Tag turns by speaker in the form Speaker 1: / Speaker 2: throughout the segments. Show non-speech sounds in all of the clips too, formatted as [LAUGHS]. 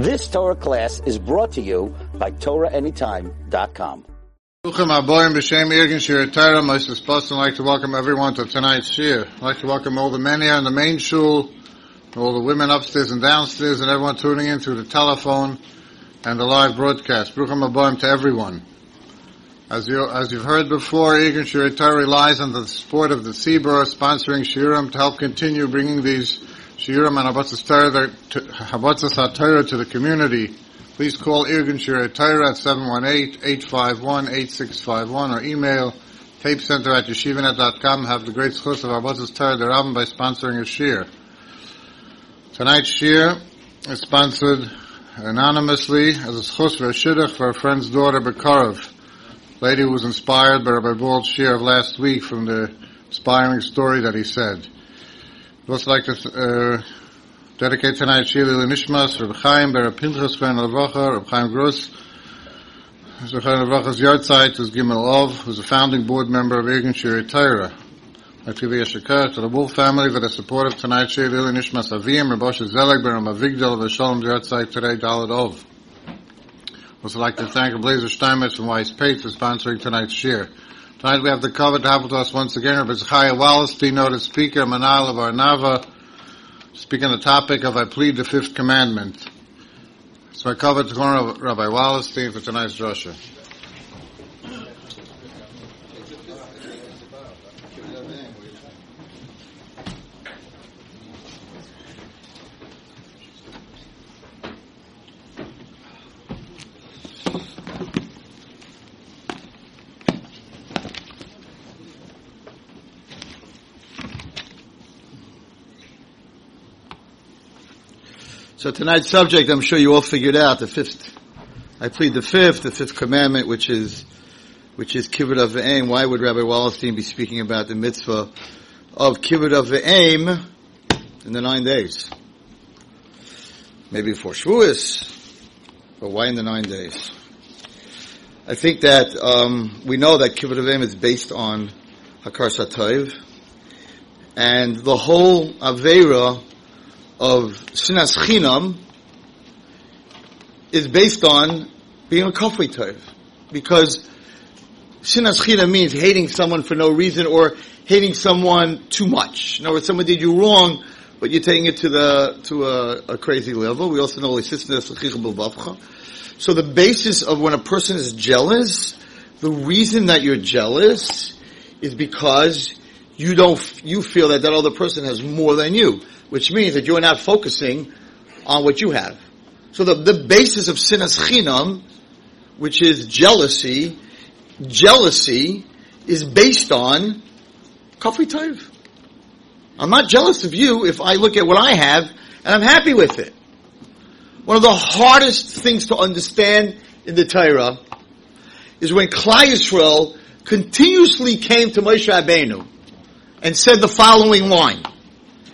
Speaker 1: This Torah class is brought to you by TorahAnytime.com.
Speaker 2: Bruchim Aboyim B'Shem Irgun Shiurei Torah. Most I'd like to welcome everyone to tonight's shir. I'd like to welcome all the men here in the main shul, all the women upstairs and downstairs, and everyone tuning in through the telephone and the live broadcast. Bruchim Aboyim to everyone. As you as you've heard before, Irgin Shir relies on the support of the Tzibur sponsoring shiurim to help continue bringing these shiurim and Hafatzas Torah to the community. Please call Irgun Shiurei Torah at 718-851-8651 or email tapecenter at yeshivanet.com. Have the great schus of Abbatz's Torah the Rabbin by sponsoring a shir. Tonight's shir is sponsored anonymously as a schus for for a friend's daughter Bekarov. Lady who was inspired by Rabbi Bald's shir of last week from the inspiring story that he said. Also like to uh, dedicate tonight Shili Nishmas, Reb Chaim, Ber Pinchas, Fen Lavacha, Reb Chaim Gross, Zechon Lavacha's Yardzeit was Gimel Ov, who's a founding board member of Irgun Shiurei Torah. I'd give a to the Wolf family that are supportive tonight Shili Nishmas Avim, Reb Osher Zeleg, Ber Avigdal, Ber Shalom Yardzeit today, Dalit Ov. Also like to thank Blazer Steinmetz from Weiss Pate for sponsoring tonight's shir. Tonight we have the cover to happen to us once again, Rabbi Zechariah Wallerstein, the noted speaker, Manal of Ohr Naava, speak on the topic of I plead the fifth commandment. So I covered corner of Rabbi Wallerstein for tonight's drasha.
Speaker 3: So tonight's subject, I'm sure you all figured out the fifth. I plead the fifth, the fifth commandment, which is, which is kibbud av va'eim. Why would Rabbi Wallerstein be speaking about the mitzvah of kibbud av va'eim in the nine days? Maybe before Shavuos, but why in the nine days? I think that um, we know that kibbud av va'eim is based on Hakaras Hatov, and the whole Avera of Sinas Chinam is based on being a Kafui Tov. Because Sinas Chinam means hating someone for no reason or hating someone too much. In other words, someone did you wrong, but you're taking it to the, to a, a crazy level. We also know So the basis of when a person is jealous, the reason that you're jealous is because you don't, you feel that that other person has more than you which means that you're not focusing on what you have. So the, the basis of sinas chinam, which is jealousy, jealousy is based on kafui tov. I'm not jealous of you if I look at what I have and I'm happy with it. One of the hardest things to understand in the Torah is when Klal Yisrael continuously came to Moshe Rabbeinu and said the following line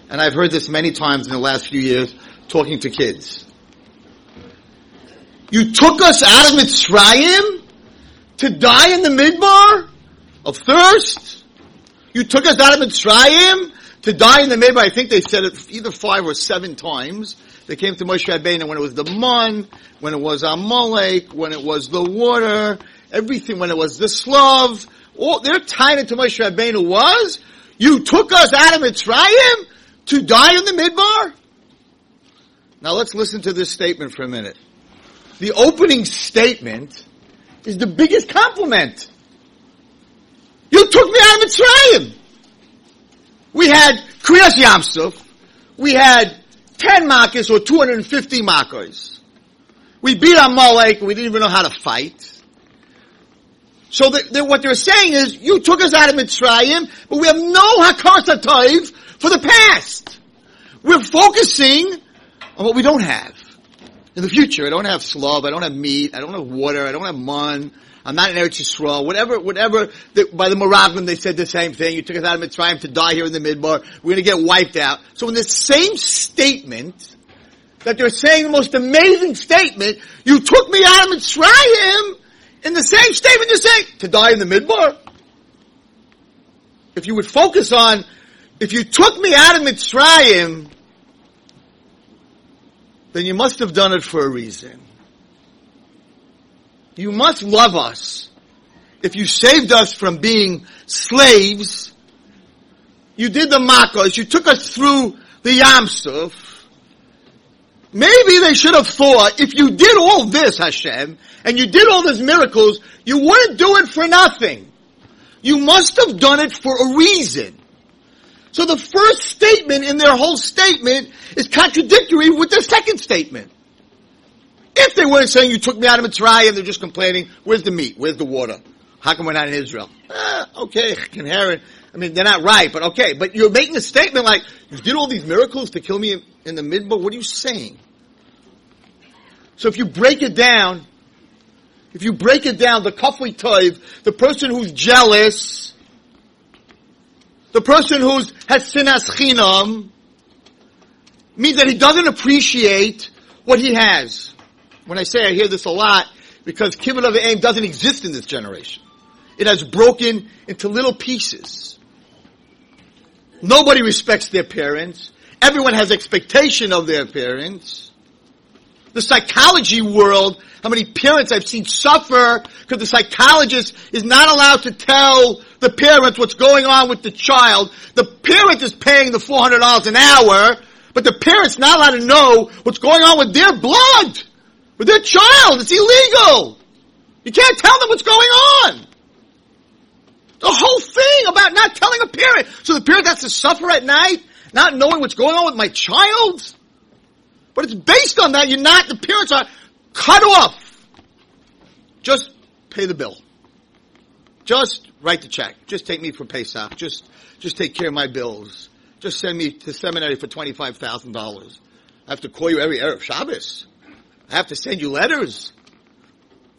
Speaker 3: and I've heard this many times in the last few years talking to kids. You took us out of Mitzrayim to die in the midbar of thirst? You took us out of Mitzrayim to die in the midbar. I think they said it either five or seven times. They came to Moshe Rabbeinu when it was the mun, when it was Amalek, when it was the water, everything, when it was the Slav. All, their time into Moshe Rabbeinu was, you took us out of Mitzrayim to die in the midbar? Now let's listen to this statement for a minute. The opening statement is the biggest compliment. You took me out of Mitzrayim. We had Kriyas Yamsuf. We had 10 makkahs or 250 makkahs. We beat Amalek. We didn't even know how to fight. So what they're saying is, you took us out of Mitzrayim, but we have no Hakaras Hatov for the past. We're focusing on what we don't have. In the future, I don't have slav, I don't have meat, I don't have water, I don't have mun, I'm not in Eretz Yisrael, whatever, whatever, the, by the Moravim they said the same thing, you took us out of Mitzrayim to die here in the Midbar, we're gonna get wiped out. So in the same statement, that they're saying the most amazing statement, you took me out of Mitzrayim, in the same statement you say, to die in the Midbar. If you would focus on if you took me out of Mitzrayim, then you must have done it for a reason. You must love us. If you saved us from being slaves, you did the makos, you took us through the Yamsuf. Maybe they should have thought, if you did all this, Hashem, and you did all these miracles, you wouldn't do it for nothing. You must have done it for a reason. So the first statement in their whole statement is contradictory with the second statement. If they weren't saying you took me out of Mitzrayim, they're just complaining, where's the meat? Where's the water? How come we're not in Israel? Ah, okay, can hear it. I mean, they're not right, but okay. But you're making a statement like, you did all these miracles to kill me in, in the midbar? What are you saying? So if you break it down, if you break it down, the kafui toiv, the person who's jealous, the person who's has sinas chinam means that he doesn't appreciate what he has. When I say I hear this a lot, because kibbud av va'eim doesn't exist in this generation. It has broken into little pieces. Nobody respects their parents. Everyone has expectation of their parents. The psychology world, how many parents I've seen suffer because the psychologist is not allowed to tell the parents what's going on with the child. The parent is paying the $400 an hour, but the parent's not allowed to know what's going on with their blood, with their child. It's illegal. You can't tell them what's going on. The whole thing about not telling a parent. So the parent has to suffer at night, not knowing what's going on with my child. But it's based on that. You're not, the parents are cut off. Just pay the bill. Just write the check. Just take me for Pesach. Just, just take care of my bills. Just send me to seminary for $25,000. I have to call you every Erev Shabbos. I have to send you letters.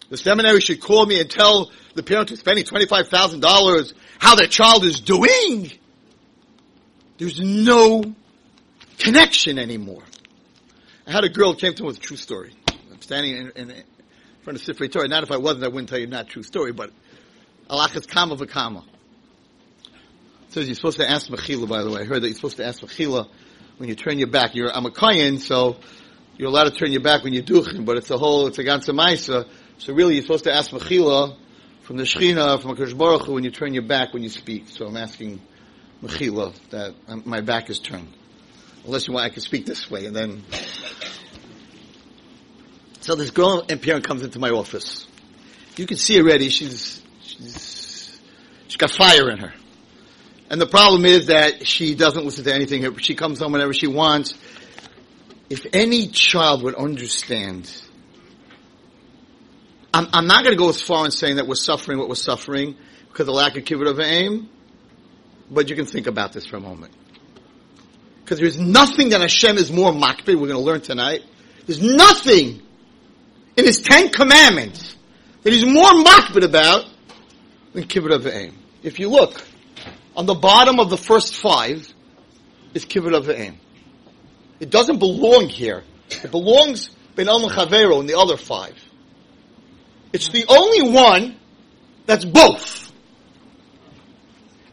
Speaker 3: The seminary should call me and tell the parent who's spending $25,000 how their child is doing. There's no connection anymore. I had a girl came to me with a true story. I'm standing in, in, in front of Sifrei Torah. Not if I wasn't, I wouldn't tell you not true story, but alachas kama v'kama. It says you're supposed to ask mechila, by the way. I heard that you're supposed to ask mechila when you turn your back. You're, I'm a kayan, so you're allowed to turn your back when you're duchen, but it's a whole, it's a ganze maisa. So really you're supposed to ask mechila from the Shechina, from Akash Baruch Hu, when you turn your back when you speak. So I'm asking mechila that my back is turned. Unless you want, I can speak this way, and then. So this girl and parent comes into my office. You can see already she's she's she's got fire in her, and the problem is that she doesn't listen to anything. She comes home whenever she wants. If any child would understand, I'm, I'm not going to go as far in saying that we're suffering what we're suffering because of lack of kibbud av va'eim, but you can think about this for a moment. Because there's nothing that Hashem is more makbid, we're going to learn tonight. There's nothing in His Ten Commandments that He's more makbid about than kibbud av va'eim. If you look, on the bottom of the first five is kibbud av va'eim. It doesn't belong here. It belongs Ben Al Chavero in the other five. It's the only one that's both.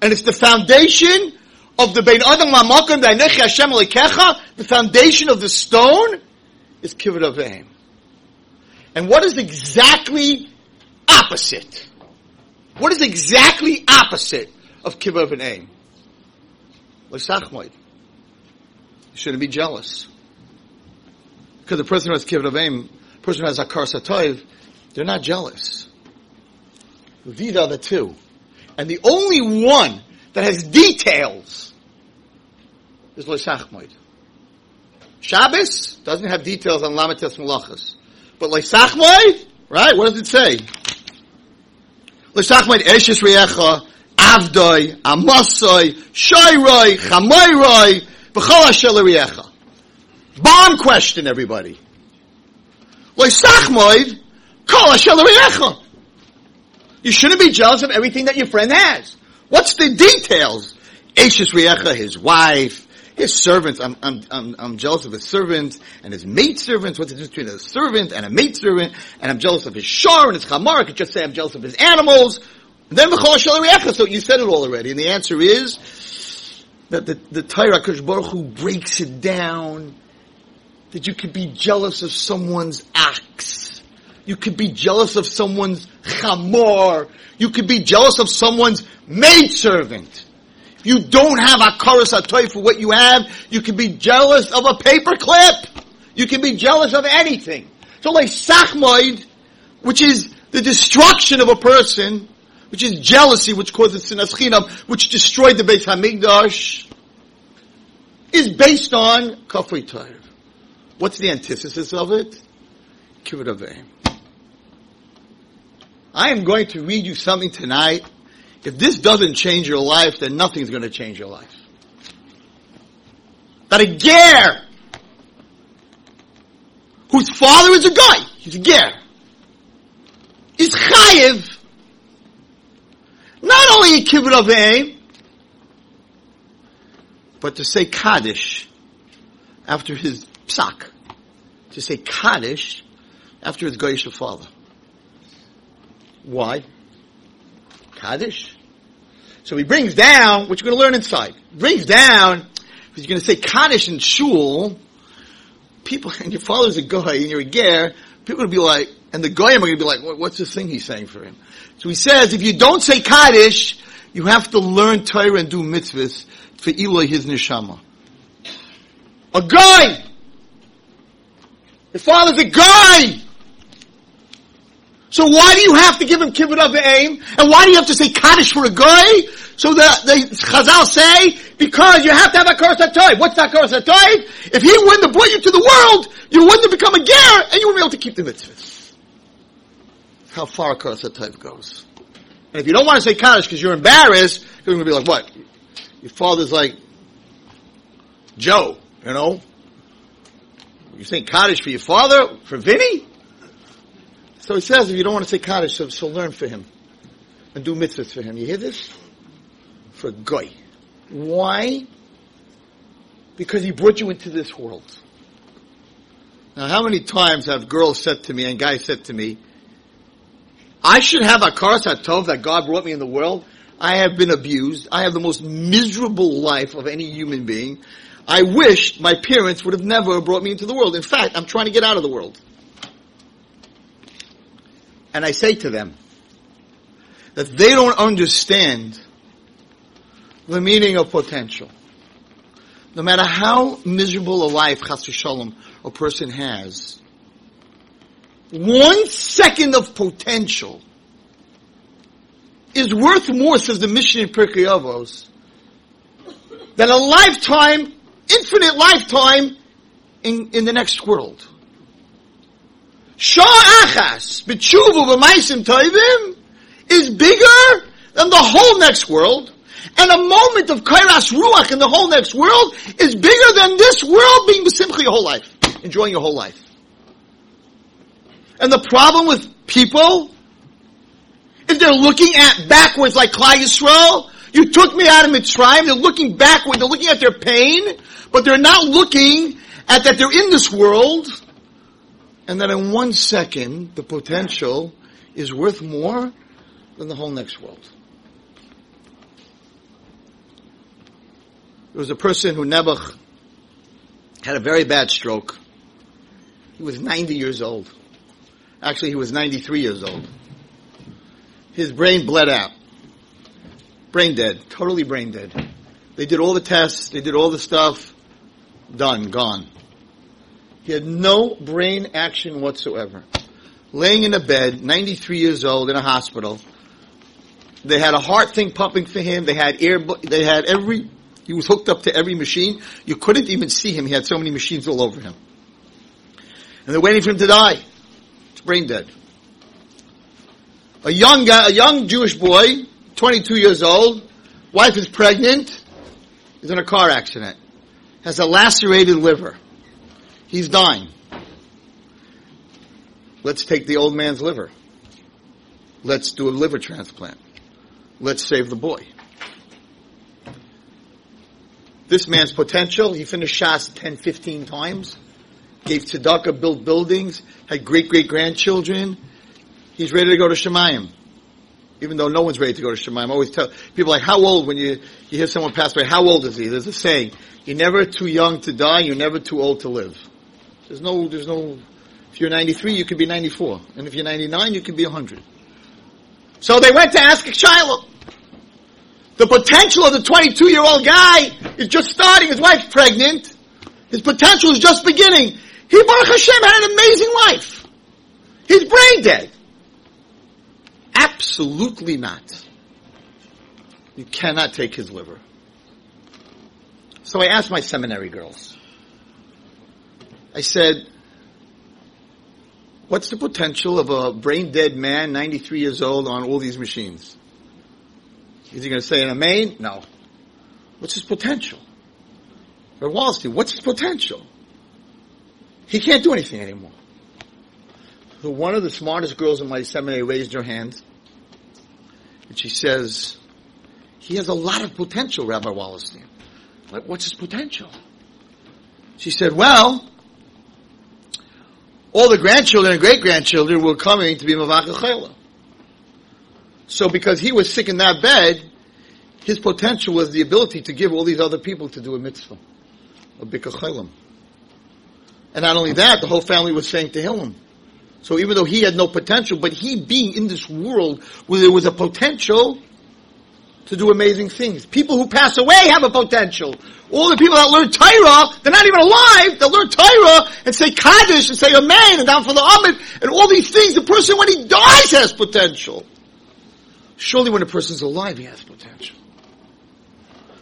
Speaker 3: And it's the foundation of the Bein Adam Lamakim Hashem Alikecha, the foundation of the stone, is of Aim. And what is exactly opposite? What is exactly opposite of Kibbud Av Va'eim? L'sachmoid. You shouldn't be jealous. Because the person who has of Aim, the person who has Akar Satoiv, they're not jealous. These are the two. And the only one that has details is Leisachmoid. Shabbos doesn't have details on Lamites Malachas. But Leisachmoid, right? What does it say? Leisachmoid Eshes Riecha, Avdoi, Amasoi, Shairoi, Chamoiroi, B'chol Asher Riecha. Bomb question, everybody. Leisachmoid, Kol Asher Riecha. You shouldn't be jealous of everything that your friend has. What's the details? Ashes Riecha, his wife, his servants. I'm, I'm, I'm, I'm jealous of his servants and his maid servants. What's the difference between a servant and a maid servant? And I'm jealous of his shar and his chamar. I could just say I'm jealous of his animals. And then Asher Riecha. So you said it all already. And the answer is that the, the Torah Baruch Hu breaks it down that you could be jealous of someone's ox. You could be jealous of someone's chamor. You could be jealous of someone's maidservant. You don't have a atoy for what you have, you can be jealous of a paperclip. You can be jealous of anything. So like sachmoid, which is the destruction of a person, which is jealousy, which causes sinas chinam, which destroyed the Beis Hamikdash, is based on kafri. What's the antithesis of it? Kibbut I am going to read you something tonight. If this doesn't change your life, then nothing's going to change your life. That a ger, whose father is a guy, he's a ger, is chayiv, not only a kibbut avim, but to say kaddish after his psak, to say kaddish after his goyish father. Why? Kaddish. So he brings down, what you're going to learn inside, brings down, he's going to say Kaddish in shul, people, [LAUGHS] and your father's a guy and you're a ger, people are going to be like, and the goyim are going to be like, what's this thing he's saying for him? So he says, if you don't say Kaddish, you have to learn Torah and do mitzvahs for Eloi his neshama. A guy! Your father's a guy! So why do you have to give him kibbud av va'eim? And why do you have to say Kaddish for a guy? So the, the Chazal say, because you have to have a Koros HaToiv. What's that Koros HaToiv? If he wouldn't have brought you to the world, you wouldn't have become a ger, and you wouldn't be able to keep the mitzvahs. How far Koros HaToiv goes. And if you don't want to say Kaddish because you're embarrassed, you're going to be like, what? Your father's like Joe, you know? You saying Kaddish for your father? For Vinny? So he says, if you don't want to say Kaddish, so, so learn for him. And do mitzvahs for him. You hear this? For a guy. Why? Because he brought you into this world. Now how many times have girls said to me and guys said to me, I should have a karas hatov that God brought me in the world. I have been abused. I have the most miserable life of any human being. I wish my parents would have never brought me into the world. In fact, I'm trying to get out of the world. And I say to them that they don't understand the meaning of potential. No matter how miserable a life, chas shalom, a person has, one second of potential is worth more, says the Mishnah in Pirkei Avos, than a lifetime, infinite lifetime in, in the next world. Shah achas b'tshuvu b'maisim toivim is bigger than the whole next world. And a moment of kairas ruach in the whole next world is bigger than this world being b'simcha your whole life, enjoying your whole life. And the problem with people is they're looking at backwards like Klal Yisrael. You took me out of Mitzrayim. They're looking backward. They're looking at their pain, but they're not looking at that they're in this world and that in one second, the potential is worth more than the whole next world. There was a person who Nebuch had a very bad stroke. He was 90 years old. Actually, he was 93 years old. His brain bled out. Brain dead. Totally brain dead. They did all the tests. They did all the stuff. Done. Gone. He had no brain action whatsoever. Laying in a bed, 93 years old in a hospital. They had a heart thing pumping for him. They had air, they had every, he was hooked up to every machine. You couldn't even see him. He had so many machines all over him. And they're waiting for him to die. It's brain dead. A young guy, a young Jewish boy, 22 years old, wife is pregnant, is in a car accident, has a lacerated liver. He's dying. Let's take the old man's liver. Let's do a liver transplant. Let's save the boy. This man's potential, he finished Shas 10, 15 times, gave tzedakah, built buildings, had great great grandchildren. He's ready to go to Shemayim. Even though no one's ready to go to Shemayim. I always tell people like, how old when you, you hear someone pass away, how old is he? There's a saying, you're never too young to die, you're never too old to live. There's no, there's no, if you're 93, you could be 94. And if you're 99, you could be 100. So they went to ask a shaila. The potential of the 22 year old guy is just starting. His wife's pregnant. His potential is just beginning. He, Baruch Hashem, had an amazing life. He's brain dead. Absolutely not. You cannot take his liver. So I asked my seminary girls. I said, what's the potential of a brain dead man, 93 years old, on all these machines? Is he going to say an amen? No. What's his potential? Or Wallerstein, what's his potential? He can't do anything anymore. So one of the smartest girls in my seminary raised her hand, and she says, he has a lot of potential, Rabbi Wallerstein. Like, what's his potential? She said, well, all the grandchildren and great grandchildren were coming to be Mavach So because he was sick in that bed, his potential was the ability to give all these other people to do a mitzvah, a bikachelim. And not only that, the whole family was saying to him. So even though he had no potential, but he being in this world where there was a potential to do amazing things. People who pass away have a potential. All the people that learn Torah, they're not even alive, they learn Torah and say Kaddish and say Amen and down for the Amen and all these things. The person when he dies has potential. Surely when a person's alive, he has potential.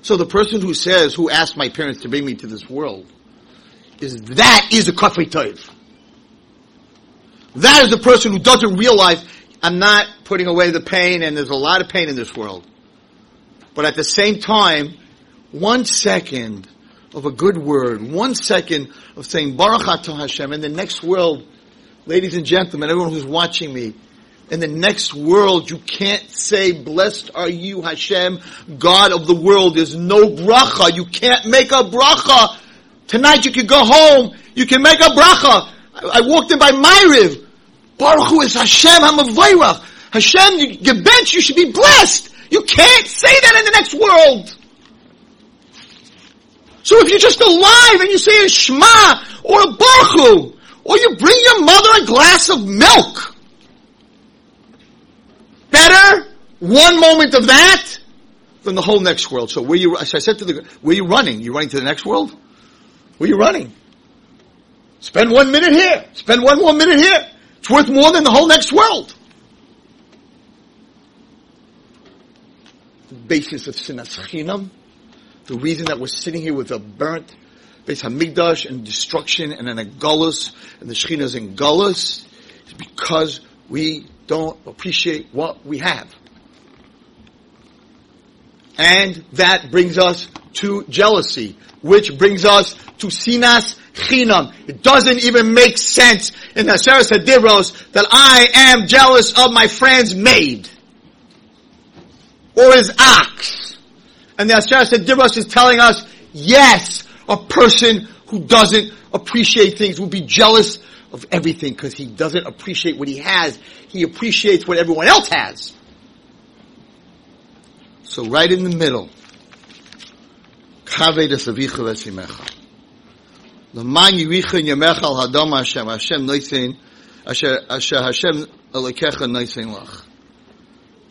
Speaker 3: So the person who says, who asked my parents to bring me to this world, is that is a kafei toiv. That is the person who doesn't realize I'm not putting away the pain and there's a lot of pain in this world. But at the same time, one second of a good word, one second of saying Baruch Atah Hashem in the next world, ladies and gentlemen, everyone who's watching me, in the next world, you can't say, blessed are you, Hashem, God of the world. There's no bracha. You can't make a bracha. Tonight you can go home. You can make a bracha. I, I walked in by Maariv. Baruch Hu is Hashem HaMavayrach. Hashem, you, your bench, you should be blessed. You can't say that in the next world. So if you're just alive and you say a Shema or a Baruch or you bring your mother a glass of milk, better one moment of that than the whole next world. So where you, as I said to the, where you running? You running to the next world? Where you running? Spend one minute here. Spend one more minute here. It's worth more than the whole next world. The basis of sinas chinam, the reason that we're sitting here with a burnt Beis Hamikdash and destruction and an Agulus and the Shechina's in Gullus is because we don't appreciate what we have. And that brings us to jealousy, which brings us to sinas chinam. It doesn't even make sense in the Aseret Hadivros that I am jealous of my friend's maid or his ox. And the Aseret Hadivros is telling us, yes, a person who doesn't appreciate things will be jealous of everything because he doesn't appreciate what he has. He appreciates what everyone else has. So right in the middle, hadam Hashem, asher, asher.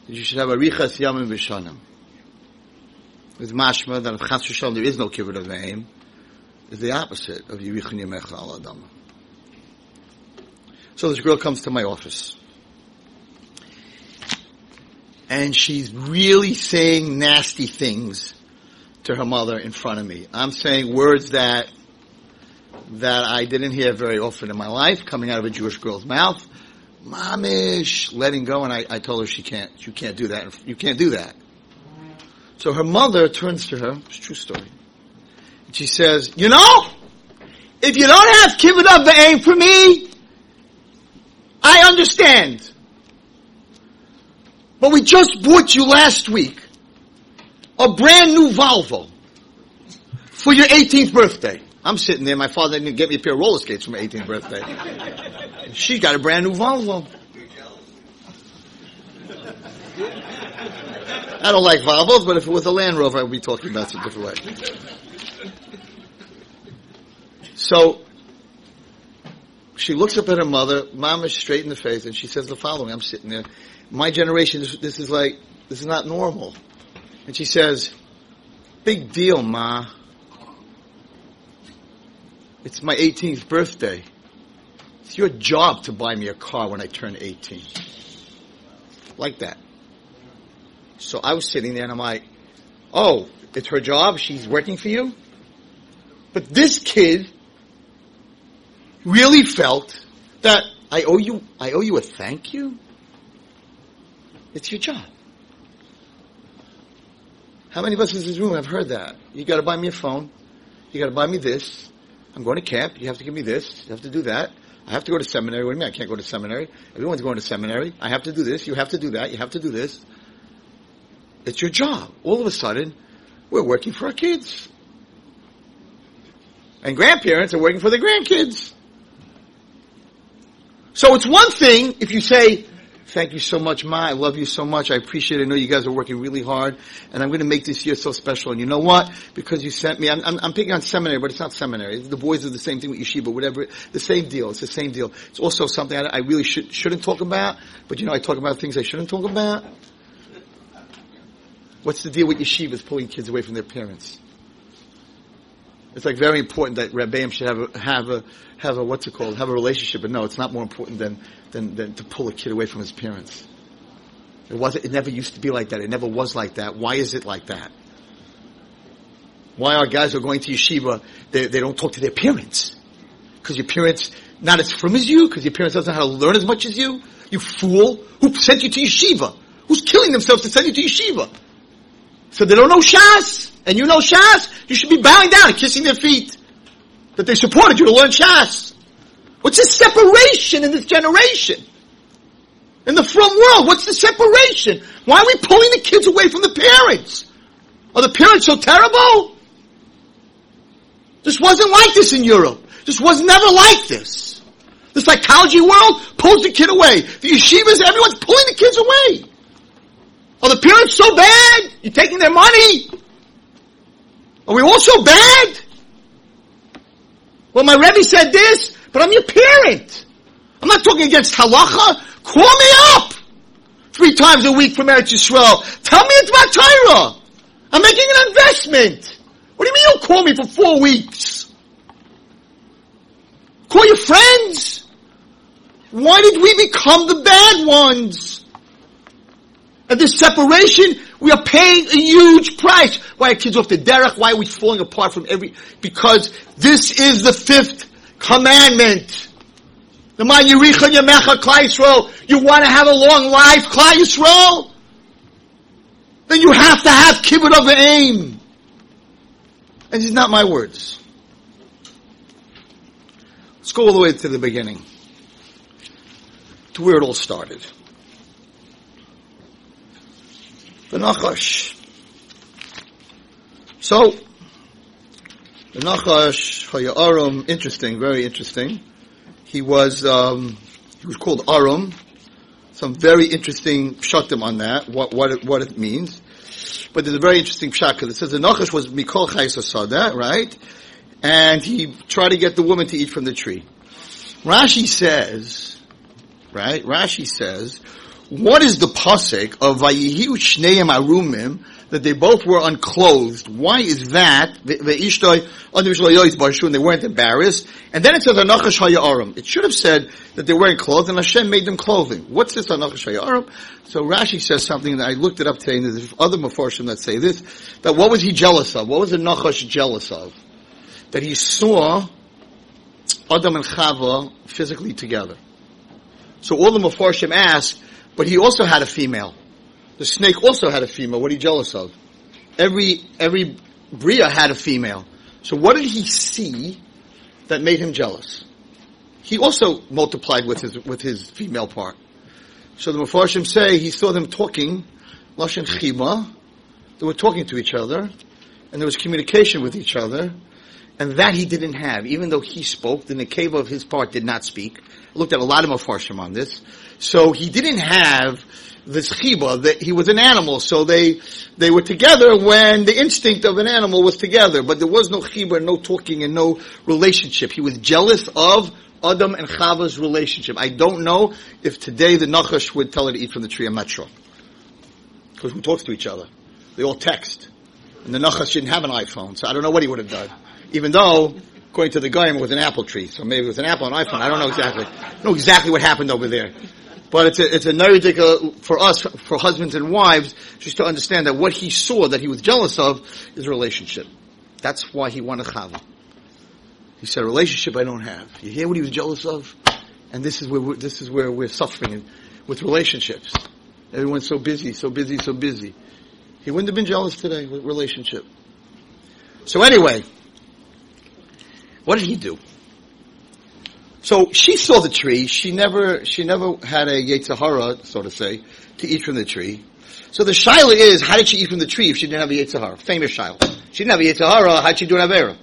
Speaker 3: You should have a richas yamim v'shanim. With mashma that if chas v'shanim there is no kibbut of name, is the opposite of yiricha yamecha al hadam. So this girl comes to my office. And she's really saying nasty things to her mother in front of me. I'm saying words that that I didn't hear very often in my life, coming out of a Jewish girl's mouth. Mamish, letting go, and I, I told her she can't, you can't do that, you can't do that. So her mother turns to her, it's a true story, and she says, you know, if you don't have kibbut the aim for me, I understand. But we just bought you last week a brand new Volvo for your 18th birthday. I'm sitting there, my father didn't get me a pair of roller skates for my 18th birthday. she got a brand new Volvo. I don't like Volvos, but if it was a Land Rover, I would be talking about it a different way. So, she looks up at her mother, mom is straight in the face, and she says the following. I'm sitting there. My generation, this, this is like, this is not normal. And she says, big deal, ma. It's my 18th birthday. It's your job to buy me a car when I turn 18. Like that. So I was sitting there and I'm like, oh, it's her job? She's working for you? But this kid really felt that I owe you, I owe you a thank you? It's your job. How many of us in this room have heard that? You gotta buy me a phone. You gotta buy me this. I'm going to camp. You have to give me this. You have to do that. I have to go to seminary. What do you mean I can't go to seminary? Everyone's going to seminary. I have to do this. You have to do that. You have to do this. It's your job. All of a sudden, we're working for our kids. And grandparents are working for their grandkids. So it's one thing if you say, thank you so much, Ma, I love you so much, I appreciate it, I know you guys are working really hard, and I'm going to make this year so special. And you know what? Because you sent me, I'm, I'm, I'm picking on seminary, but it's not seminary. The boys are the same thing with yeshiva, whatever, the same deal. It's the same deal. It's also something I, I really should, shouldn't talk about, but you know, I talk about things I shouldn't talk about. What's the deal with yeshivas pulling kids away from their parents? It's like very important that Rebbeim should have a, have a, have a, what's it called, have a relationship. But no, it's not more important than, than, than to pull a kid away from his parents. It wasn't, it never used to be like that. It never was like that. Why is it like that? Why are guys who are going to yeshiva, they, they don't talk to their parents? Because your parents not as firm as you? Because your parents doesn't know how to learn as much as you? You fool! Who sent you to yeshiva? Who's killing themselves to send you to yeshiva? So they don't know Shas, and you know Shas, you should be bowing down and kissing their feet. That they supported you to learn Shas. What's the separation in this generation? In the from world, what's the separation? Why are we pulling the kids away from the parents? Are the parents so terrible? This wasn't like this in Europe. This was never like this. The psychology world pulls the kid away. The yeshivas, everyone's pulling the kids away. Are the parents so bad? You're taking their money? Are we all so bad? Well, my Rebbe said this, but I'm your parent. I'm not talking against halacha. Call me up three times a week from Eretz Yisrael. Tell me it's my Torah. I'm making an investment. What do you mean you'll call me for four weeks? Call your friends. Why did we become the bad ones? And this separation, we are paying a huge price. Why are kids off the derech? Why are we falling apart from every, because this is the fifth commandment. You want to have a long life, Klal Yisrael? Then you have to have kibbut of the aim. And these are not my words. Let's go all the way to the beginning. To where it all started. The Nachash. So, the Nachash, Hayarum, interesting, very interesting. He was, um, he was called Arum. Some very interesting pshatim on that, what, what it, what it means. But there's a very interesting pshat, because it says the Nachash was Mikol Chayes right? And he tried to get the woman to eat from the tree. Rashi says, right? Rashi says, what is the pasuk of Vayihiu Shneim Arumim that they both were unclothed? Why is that? They weren't embarrassed. And then it says Anachash Hayarim. It should have said that they weren't clothed and Hashem made them clothing. What's this Anachash Hayarim? So Rashi says something and I looked it up today and there's other Mefarshim that say this, that what was he jealous of? What was the Anachash jealous of? That he saw Adam and Chava physically together. So all the Mefarshim ask, but he also had a female. The snake also had a female. What are you jealous of? Every, every Bria had a female. So what did he see that made him jealous? He also multiplied with his, with his female part. So the Mepharshim say he saw them talking, Lashon Chima, they were talking to each other, and there was communication with each other, and that he didn't have. Even though he spoke, the Nekeva of his part did not speak. I looked at a lot of Mepharshim on this. So he didn't have this chiba, that he was an animal, so they, they were together when the instinct of an animal was together, but there was no chiba, no talking and no relationship. He was jealous of Adam and Chava's relationship. I don't know if today the Nachash would tell her to eat from the tree. I'm not sure. Because who talks to each other? They all text. And the Nachash didn't have an iPhone, so I don't know what he would have done. Even though, according to the guy, it was an apple tree. So maybe it was an apple and iPhone. I don't know exactly. I know exactly what happened over there. But it's a, it's a ridiculous for us, for husbands and wives, just to understand that what he saw that he was jealous of is relationship. That's why he wanted Chava. He said, relationship I don't have. You hear what he was jealous of? And this is where this is where we're suffering with relationships. Everyone's so busy, so busy, so busy. He wouldn't have been jealous today with relationship. So anyway, what did he do? So she saw the tree. She never, she never had a Yetzirah, so to say, to eat from the tree. So the shaila is, how did she eat from the tree if she didn't have a Yetzirah? Famous shaila. She didn't have a Yetzirah, how did she do an Avera?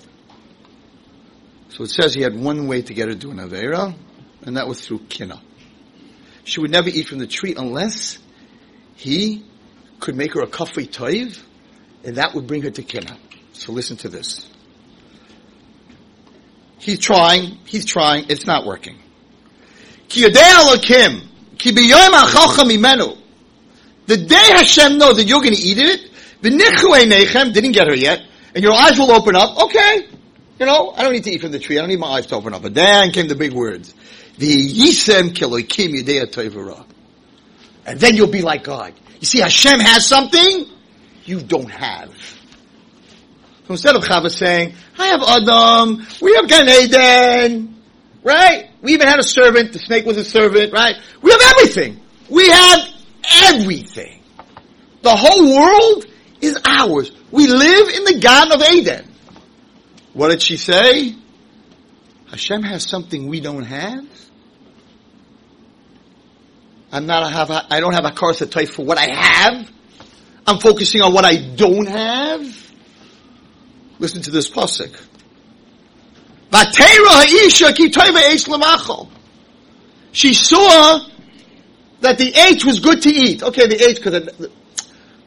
Speaker 3: So it says he had one way to get her to do an Avera, and that was through Kina. She would never eat from the tree unless he could make her a kafui toiv, and that would bring her to Kina. So listen to this. He's trying, he's trying, it's not working. The day Hashem knows that you're going to eat it, nechem didn't get her yet, and your eyes will open up. Okay, you know, I don't need to eat from the tree. I don't need my eyes to open up. But then came the big words. The. And then you'll be like God. You see, Hashem has something you don't have. So instead of Chava saying, I have Adam, we have Gan Eden, right? We even had a servant, the snake was a servant, right? We have everything. We have everything. The whole world is ours. We live in the Garden of Eden. What did she say? Hashem has something we don't have. I'm not a have, I don't have a car type for what I have. I'm focusing on what I don't have. Listen to this pasuk. She saw that the H was good to eat. Okay, the H because the,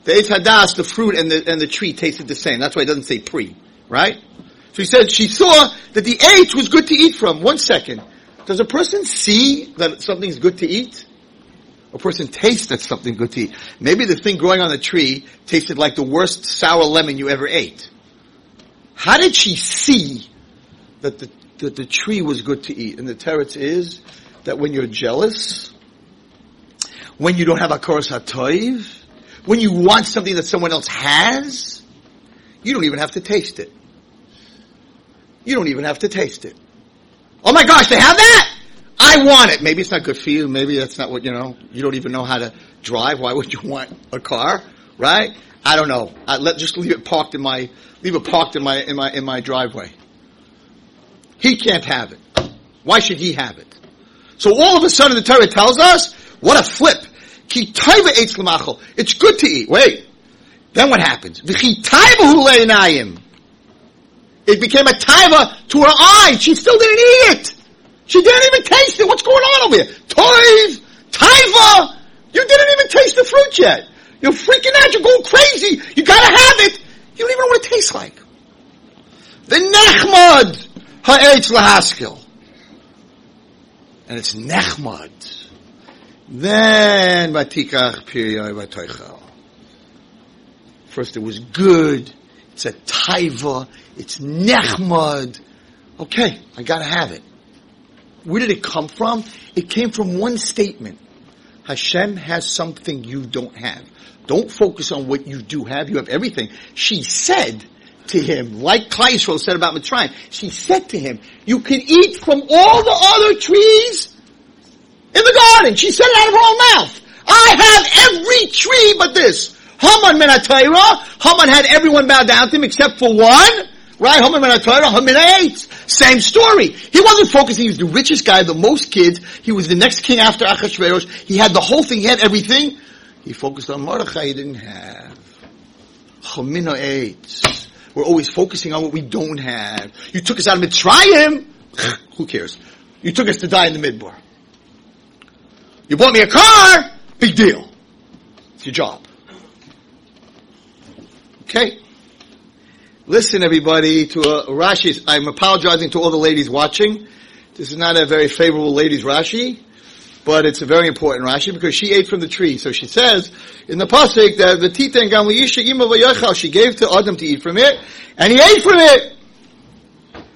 Speaker 3: the hadas, the fruit and the and the tree tasted the same. That's why it doesn't say pre, right? So he said she saw that the H was good to eat from. One second. Does a person see that something's good to eat? A person tastes that something good to eat. Maybe the thing growing on the tree tasted like the worst sour lemon you ever ate. How did she see that the, that the tree was good to eat? And the teretz is that when you're jealous, when you don't have a hatoiv, when you want something that someone else has, you don't even have to taste it. You don't even have to taste it. Oh my gosh, they have that? I want it. Maybe it's not good for you. Maybe that's not what, you know, you don't even know how to drive. Why would you want a car? Right? I don't know. I let, just leave it parked in my, leave it parked in my, in my, in my driveway. He can't have it. Why should he have it? So all of a sudden the Torah tells us, what a flip. It's good to eat. Wait. Then what happens? It became a taiva to her eye. She still didn't eat it. She didn't even taste it. What's going on over here? Toiv, taiva. You didn't even taste the fruit yet. You're freaking out. You're going crazy. You gotta have it. You don't even know what it tastes like. The nechmad ha'etz lahaskil. And it's nechmad. Then batikach piriyoi v'toichel. First it was good. It's a taiva. It's nechmad. Okay, I gotta have it. Where did it come from? It came from one statement. Hashem has something you don't have. Don't focus on what you do have. You have everything. She said to him, like Kleisro said about Mitzrayim, she said to him, you can eat from all the other trees in the garden. She said it out of her own mouth. I have every tree but this. Haman Menatayra. Haman had everyone bow down to him except for one. Right? Haman Menatayra, Haman ate. Same story. He wasn't focusing. He was the richest guy, the most kids. He was the next king after Achashverosh. He had the whole thing. He had everything. He focused on Mordechai. He didn't have. Chamina ate. We're always focusing on what we don't have. You took us out of Mitzrayim. [LAUGHS] Who cares? You took us to die in the midbar. You bought me a car. Big deal. It's your job. Okay. Listen, everybody, to uh, Rashi. I'm apologizing to all the ladies watching. This is not a very favorable ladies Rashi, but it's a very important Rashi because she ate from the tree. So she says in the pasuk that the tita and gamliisha ima she gave to Adam to eat from it, and he ate from it.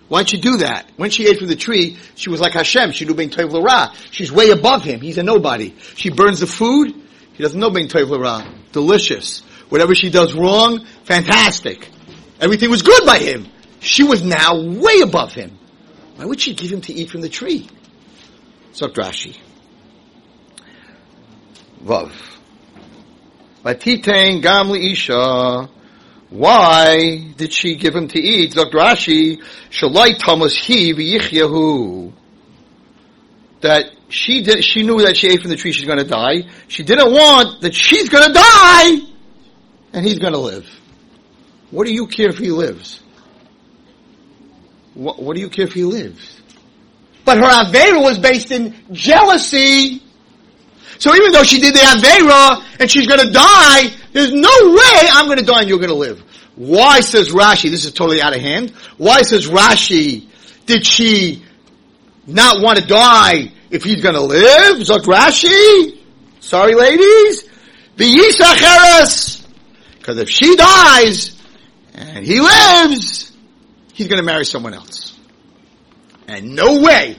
Speaker 3: Why'd she do that? When she ate from the tree, she was like Hashem. She knew being Tov Ra. She's way above him. He's a nobody. She burns the food. He doesn't know being Tov Ra. Delicious. Whatever she does wrong, fantastic. Everything was good by him. She was now way above him. Why would she give him to eat from the tree? So Rashi. Vav. Vatitein gam isha. Why did she give him to eat? Dr. Rashi, Shalai Thomas he v'yichyahu. That she did, she knew that she ate from the tree she's gonna die. She didn't want that she's gonna die and he's gonna live. What do you care if he lives? What, what do you care if he lives? But her Avera was based in jealousy. So even though she did the Avera and she's gonna die, there's no way I'm gonna die and you're gonna live. Why says Rashi, this is totally out of hand, why says Rashi, did she not want to die if he's gonna live? Zok Rashi? Sorry ladies? Because if she dies and he lives, he's gonna marry someone else. And no way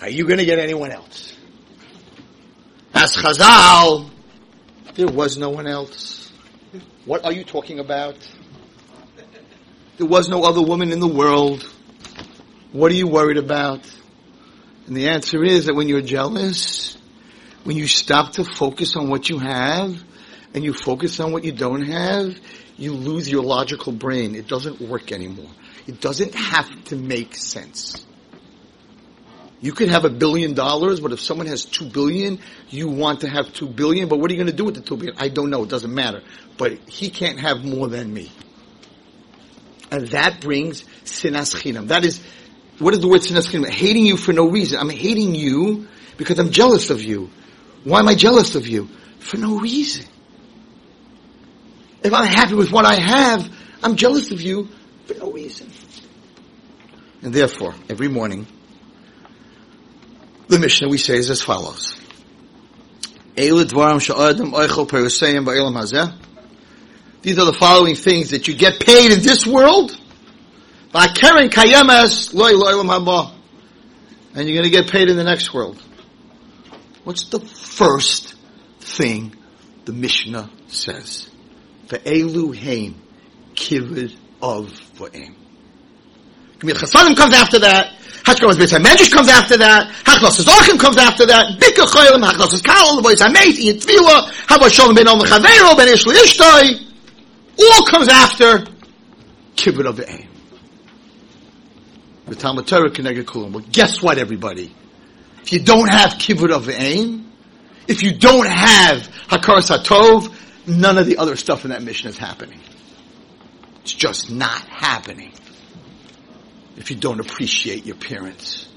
Speaker 3: are you gonna get anyone else. As Chazal, there was no one else. What are you talking about? There was no other woman in the world. What are you worried about? And the answer is that when you're jealous, when you stop to focus on what you have, and you focus on what you don't have, you lose your logical brain. It doesn't work anymore. It doesn't have to make sense. You could have a billion dollars, but if someone has two billion, you want to have two billion, but what are you going to do with the two billion? I don't know. It doesn't matter. But he can't have more than me. And that brings sinas chinam. That is, what is the word sinas chinam? Hating you for no reason. I'm hating you because I'm jealous of you. Why am I jealous of you? For no reason. If I'm happy with what I have, I'm jealous of you for no reason. And therefore, every morning, the Mishnah we say is as follows. These are the following things that you get paid in this world. And you're going to get paid in the next world. What's the first thing the Mishnah says? Ve'elu haim kibbud av va'eim. Gemir Chasadim comes after that. Hashkamas Beis HaMedrash comes after that. Hachnos Zachim comes after that. Bikur Choylim, Hachnos Kal, the Beis HaMeit, Yin Tvila, Hava Shalom Ben Om Chavero, Ben Ish Ishtai. All comes after Kibbud Av Va'eim. The Talmud Torah Keneged Kulam. Well, guess what, everybody? If you don't have Kibbud Av Va'eim, if you don't have Hakaras Hatov, none of the other stuff in that Mishnah is happening. It's just not happening if you don't appreciate your parents.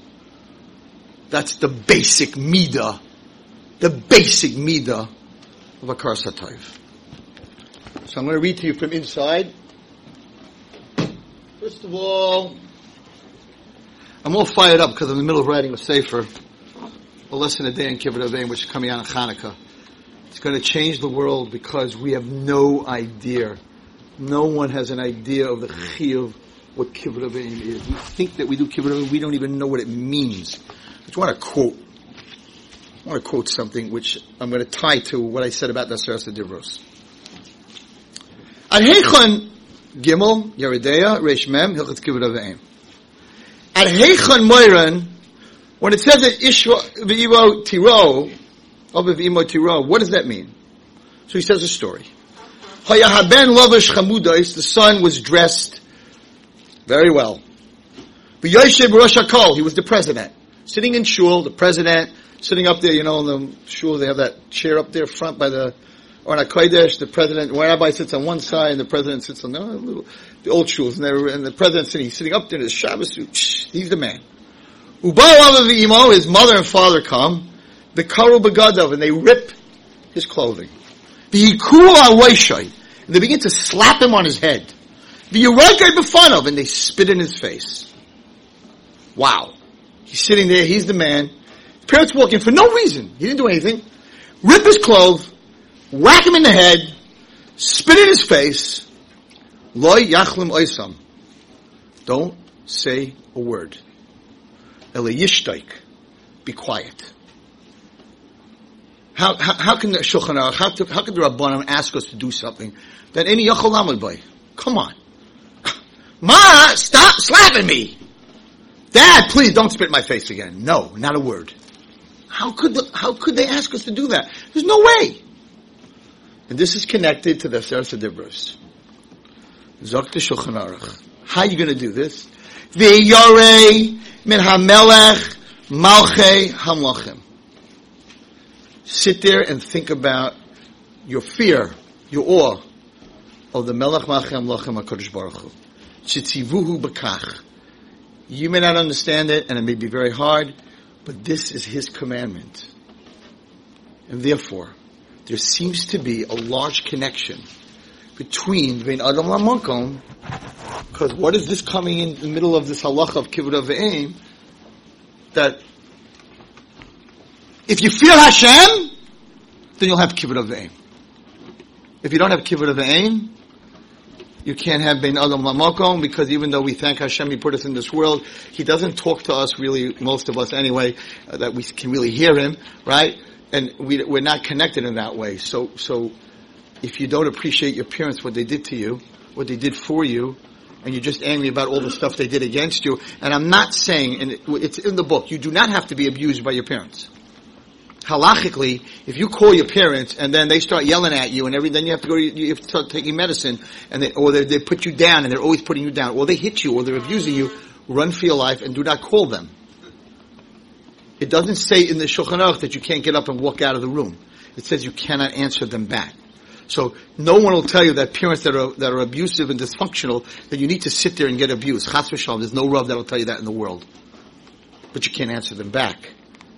Speaker 3: That's the basic midah, the basic midah of hakaras hatov. So I'm going to read to you from inside. First of all, I'm all fired up because I'm in the middle of writing a sefer, a lesson a day in Kibbud Av Va'eim, which is coming out on Hanukkah. It's going to change the world because we have no idea. No one has an idea of the chiyuv what kibbud av va'eim is. We think that we do kibbud av va'eim, we don't even know what it means. I just want to quote. I want to quote something which I'm going to tie to what I said about the Nasaras Divros. At Heichon Gimel Yeridea Reish Mem Hilchot Kibbud Av Va'eim. At Heichon Moiran, when it says that Ishva Tiro, of V'imo Tiro, what does that mean? So he says a story. Hayahaben Lovish Chamudais, the son was dressed very well. V'yoshev Rosh HaKol, he was the president. Sitting in shul, the president, sitting up there, you know, in the shul, they have that chair up there front by the, Aron HaKodesh, the president, one rabbi sits on one side and the president sits on the, little, the old shuls, and, and the president sitting, he's sitting up there in his Shabbos suit, he's the man. Ubal Imo, his mother and father come, the Karu Begadav, and they rip his clothing. The Yikuru and they begin to slap him on his head. Of, and they spit in his face. Wow. He's sitting there. He's the man. His parents walk in for no reason. He didn't do anything. Rip his clothes, whack him in the head, spit in his face. Loy yachlim oisam. Don't say a word. Ele yishtaik. Be quiet. How, how, how can the Shulchan Aruch, how, how can the Rabbanim ask us to do something that any Yachal by? Come on. Ma, stop slapping me! Dad, please don't spit in my face again. No, not a word. How could the, how could they ask us to do that? There's no way. And this is connected to the Sefer Dibros. Zok Shulchan Aruch. How are you going to do this? V'yorei min hamelech malchei hamlachim. Sit there and think about your fear, your awe of the Melech Malchei Hamlachim HaKadosh Baruch Hu. Shitzivuhu b'kach. You may not understand it, and it may be very hard, but this is His commandment. And therefore, there seems to be a large connection between Bein Adam Lamakom, because what is this coming in the middle of this halacha of Kibbutz Ve'im, that if you feel Hashem, then you'll have Kibbutz Ve'im. If you don't have Kibbutz Ve'im, you can't have Bein Adam Lamakom because even though we thank Hashem, He put us in this world, He doesn't talk to us really, most of us anyway, uh, that we can really hear Him, right? And we, we're not connected in that way. So, so if you don't appreciate your parents, what they did to you, what they did for you, and you're just angry about all the stuff they did against you, and I'm not saying, and it's in the book, you do not have to be abused by your parents. Halachically, if you call your parents and then they start yelling at you and every, then you have to go, you have to start taking medicine, and they, or they, they put you down and they're always putting you down, or they hit you or they're abusing you, run for your life and do not call them. It doesn't say in the Shulchan Aruch that you can't get up and walk out of the room. It says you cannot answer them back. So no one will tell you that parents that are that are abusive and dysfunctional that you need to sit there and get abused. Chas v'shalom. There's no rub that'll tell you that in the world. But you can't answer them back,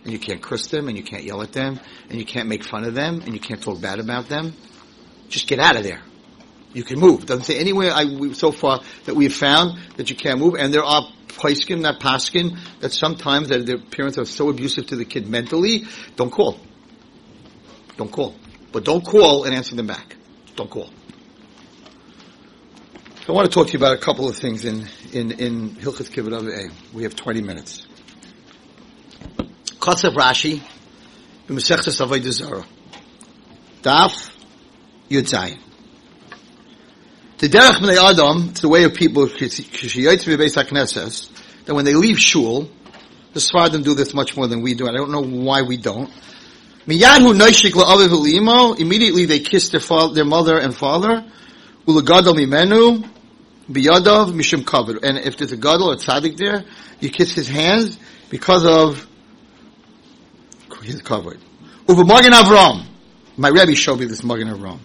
Speaker 3: and you can't curse them, and you can't yell at them, and you can't make fun of them, and you can't talk bad about them. Just get out of there. You can move. Doesn't say anywhere I, we, so far that we have found that you can't move, and there are poiskin, that paskin, that sometimes that their parents are so abusive to the kid mentally. Don't call. Don't call. But don't call and answer them back. Don't call. I want to talk to you about a couple of things in, in, in Hilchot Kibbutz We have 20 minutes. Kotzev Rashi, B'Mesechtes Avodah Zarah. Daf Yud Zayin. The derech b'nei Adam, it's the way of people, that when they leave shul, the Sfardim do this much more than we do. I don't know why we don't. Immediately they kiss their father, their mother and father. Ulagadol mimenu biyadav mishum kavod. And if there's a gadol or tzaddik there, you kiss his hands because of his kavod. Uva Magen Avram. My Rebbe showed me this Magen Avram.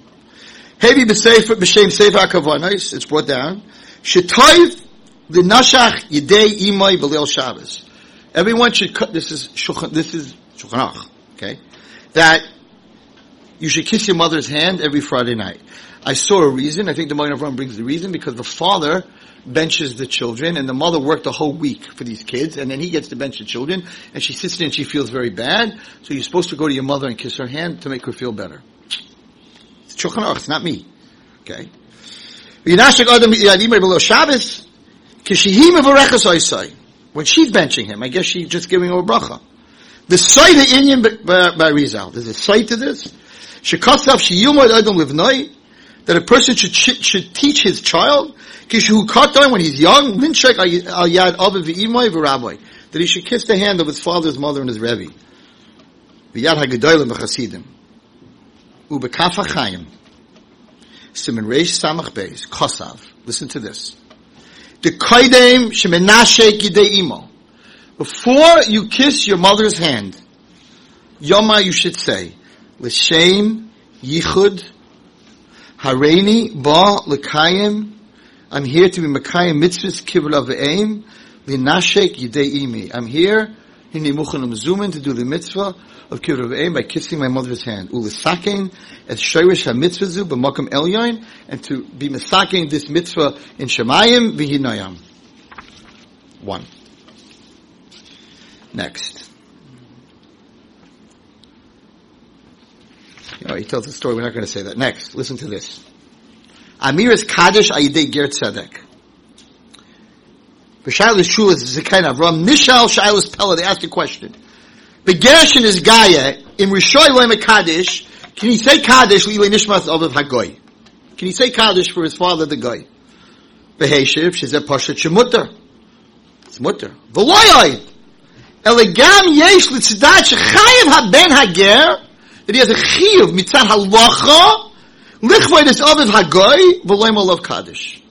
Speaker 3: Heavy b'sefer b'shem sefer kavanos. It's brought down. Shetoiv the nashach yidei imay b'leil Shabbos. Everyone should cut. This is shulchan. This is shulchan Okay that you should kiss your mother's hand every Friday night. I saw a reason. I think the Magen Avraham brings the reason because the father benches the children and the mother worked a whole week for these kids and then he gets to bench the children and she sits there and she feels very bad. So you're supposed to go to your mother and kiss her hand to make her feel better. It's it's not me. Okay. When she's benching him, I guess she's just giving him a bracha. The site of Inyan by Rizal. There's a site to this. Shekasav sheyumad adam livnoi that a person should should teach his child kishu katai when he's young. Al that he should kiss the hand of his father's mother and his rebbe. Listen to this. The before you kiss your mother's hand, Yoma you should say, L'shem Yichud Hareini Ba L'kayim I'm here to be Makayim Mitzvahs Kibbud Av Va'eim L'nashek Yidei Imi I'm here in Nimuchan Zumin to do the mitzvah of Kibbud Av Va'eim by kissing my mother's hand. U'Lisakein as Shirish HaMitzvah B'Makam Elyon and to be Misakein this mitzvah in Shemayim V'Hinayam. One. Next. You know, he tells a story. We're not going to say that. Next, listen to this. Amir is Kaddish Ayidei Ger Tzedek. Is a kind of Ram Nishal Shaylas Pella. They asked a question. The Gershon is Gaia in Rishoy Loim Kaddish. Can he say Kaddish Lili Nishmas of Hagoy? Can he say Kaddish for his father, the guy? Beheshiv, she's a Pasha Shemutter. It's mutter. V'loyoi. Elegam yesh l'tzidat shechayev haben hager, that he has a chiyuv mitzad halacha, lichvoid is aviv hagoy, v'loim olav kaddish.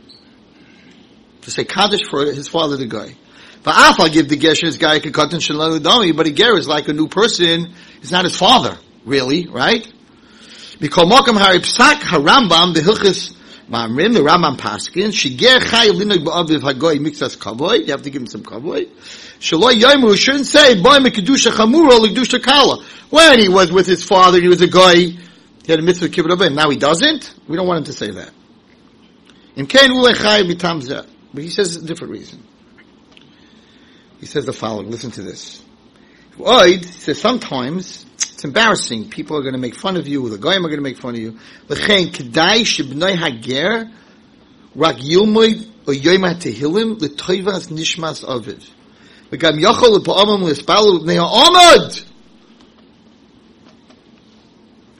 Speaker 3: To say kaddish for his father, the guy. Va'af, I'll give the gesher his guy kekatan shalom dami, but a ger is like a new person, it's not his father, really, right? Mikol mokam hari psak harambam behilchis Ma'amrim, the Rambam Paskin, Shiger Chay Linog Ba'aviv Hagoy Mixas Kavoy, you have to give him some Kavoy. Shaloi Yomu shouldn't say, Boy Mekadusha Chamura Ligdusha Kala. When he was with his father, he was a guy, he had a mitzvah kibbud av va'eim. Now he doesn't? We don't want him to say that. In Kain Ule Chay Mitam But he says a different reason. He says the following, listen to this. Oid says sometimes it's embarrassing. People are going to make fun of you. The goyim are going to make fun of you. L'chein kedai shibnoi hager rak yilmoid o yoyma tehilim l'toivas nishmas aviv. V'gam yochol l'pa'amam l'ispalu l'bnei ha'omad.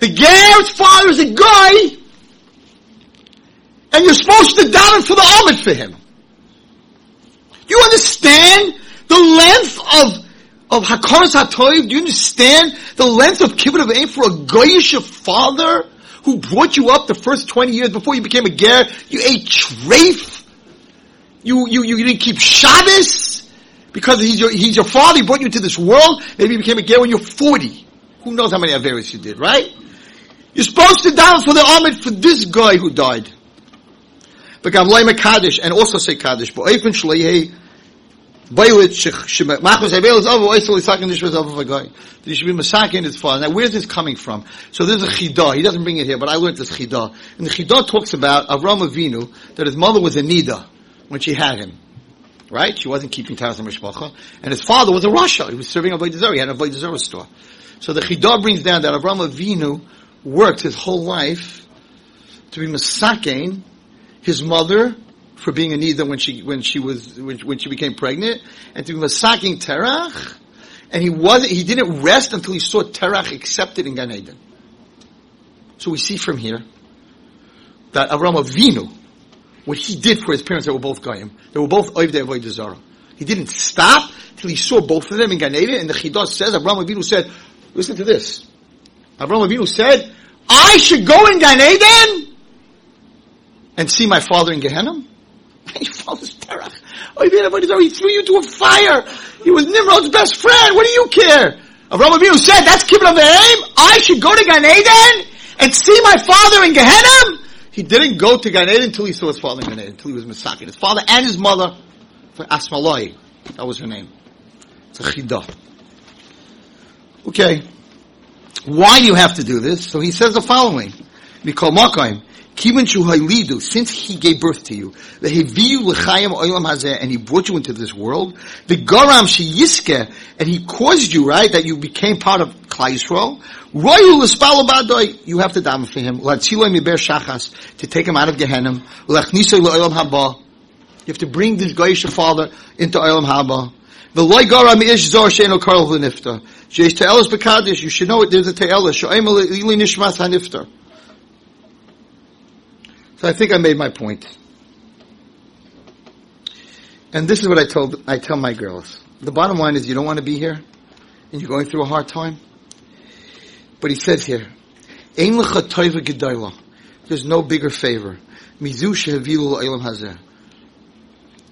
Speaker 3: The ger's father is a guy, and you're supposed to daven for the omid for him. You understand the length of of Hakaras HaToiv? Do you understand the length of Kibbud Av Va'eim for a Goyish father who brought you up the first 20 years before you became a Ger? You ate treif? You, you, you didn't keep Shabbos? Because he's your, he's your father, he brought you into this world, maybe you became a Ger when you're 40. Who knows how many Averis you did, right? You're supposed to down for the Ahmed for this guy who died. But Gavlay Kaddish, and also say Kaddish, but Boylit Machos Avel is over Oisel Isakin Nishmas over guy. That he should be Masakin his father. Now where's this coming from? So there's a Chidah. He doesn't bring it here, but I learned this Chidah. And the Chidah talks about Avram Avinu, that his mother was a Nida when she had him. Right? She wasn't keeping Taz and Mishpacha. And his father was a Rasha. He was serving a Zarah. He had a Avodah store. So the Chidah brings down that Avram Avinu worked his whole life to be Masakin, his mother, for being a nida when she when she was when, when she became pregnant, and to be masaking terach, and he wasn't he didn't rest until he saw terach accepted in Gan Eden. So we see from here that Avram Avinu, what he did for his parents, they were both goyim, they were both oivdei avodah zarah. He didn't stop till he saw both of them in Gan Eden, and the Chidah says Avram Avinu said, listen to this. Avram Avinu said, I should go in Gan Eden and see my father in Gehenna. [LAUGHS] Oh, he threw you to a fire. He was Nimrod's best friend. What do you care? Avraham Avinu said, that's kibbud av va'eim. I should go to Gan Eden and see my father in Gehenna. He didn't go to Gan Eden until he saw his father in Gan Eden, until he was Masakin. His father and his mother, for Asmaloi. That was her name. It's a chidah. Okay. Why do you have to do this? So he says the following. Mikol Makayim. Since he gave birth to you, the Heviyu L'chayim Olam Hazeh, and he brought you into this world, the Garam Sheyiske, and he caused you, right, that you became part of Klal Yisrael, Royu you have to daven for him, Latziloi Miber Shachas, to take him out of Gehenna, L'achnisoi L'olam Haba, you have to bring this Goyish father into Olam Haba, the loy garam ish zor sheino karl v'nifta. She's te'elas b'kadish, you should know it, there's a te'elas, sho'em ili nishmas ha'nifta. So I think I made my point. And this is what I told, I tell my girls. The bottom line is you don't want to be here and you're going through a hard time. But he says here. There's no bigger favor. Mizu shehavilu elam hazeh.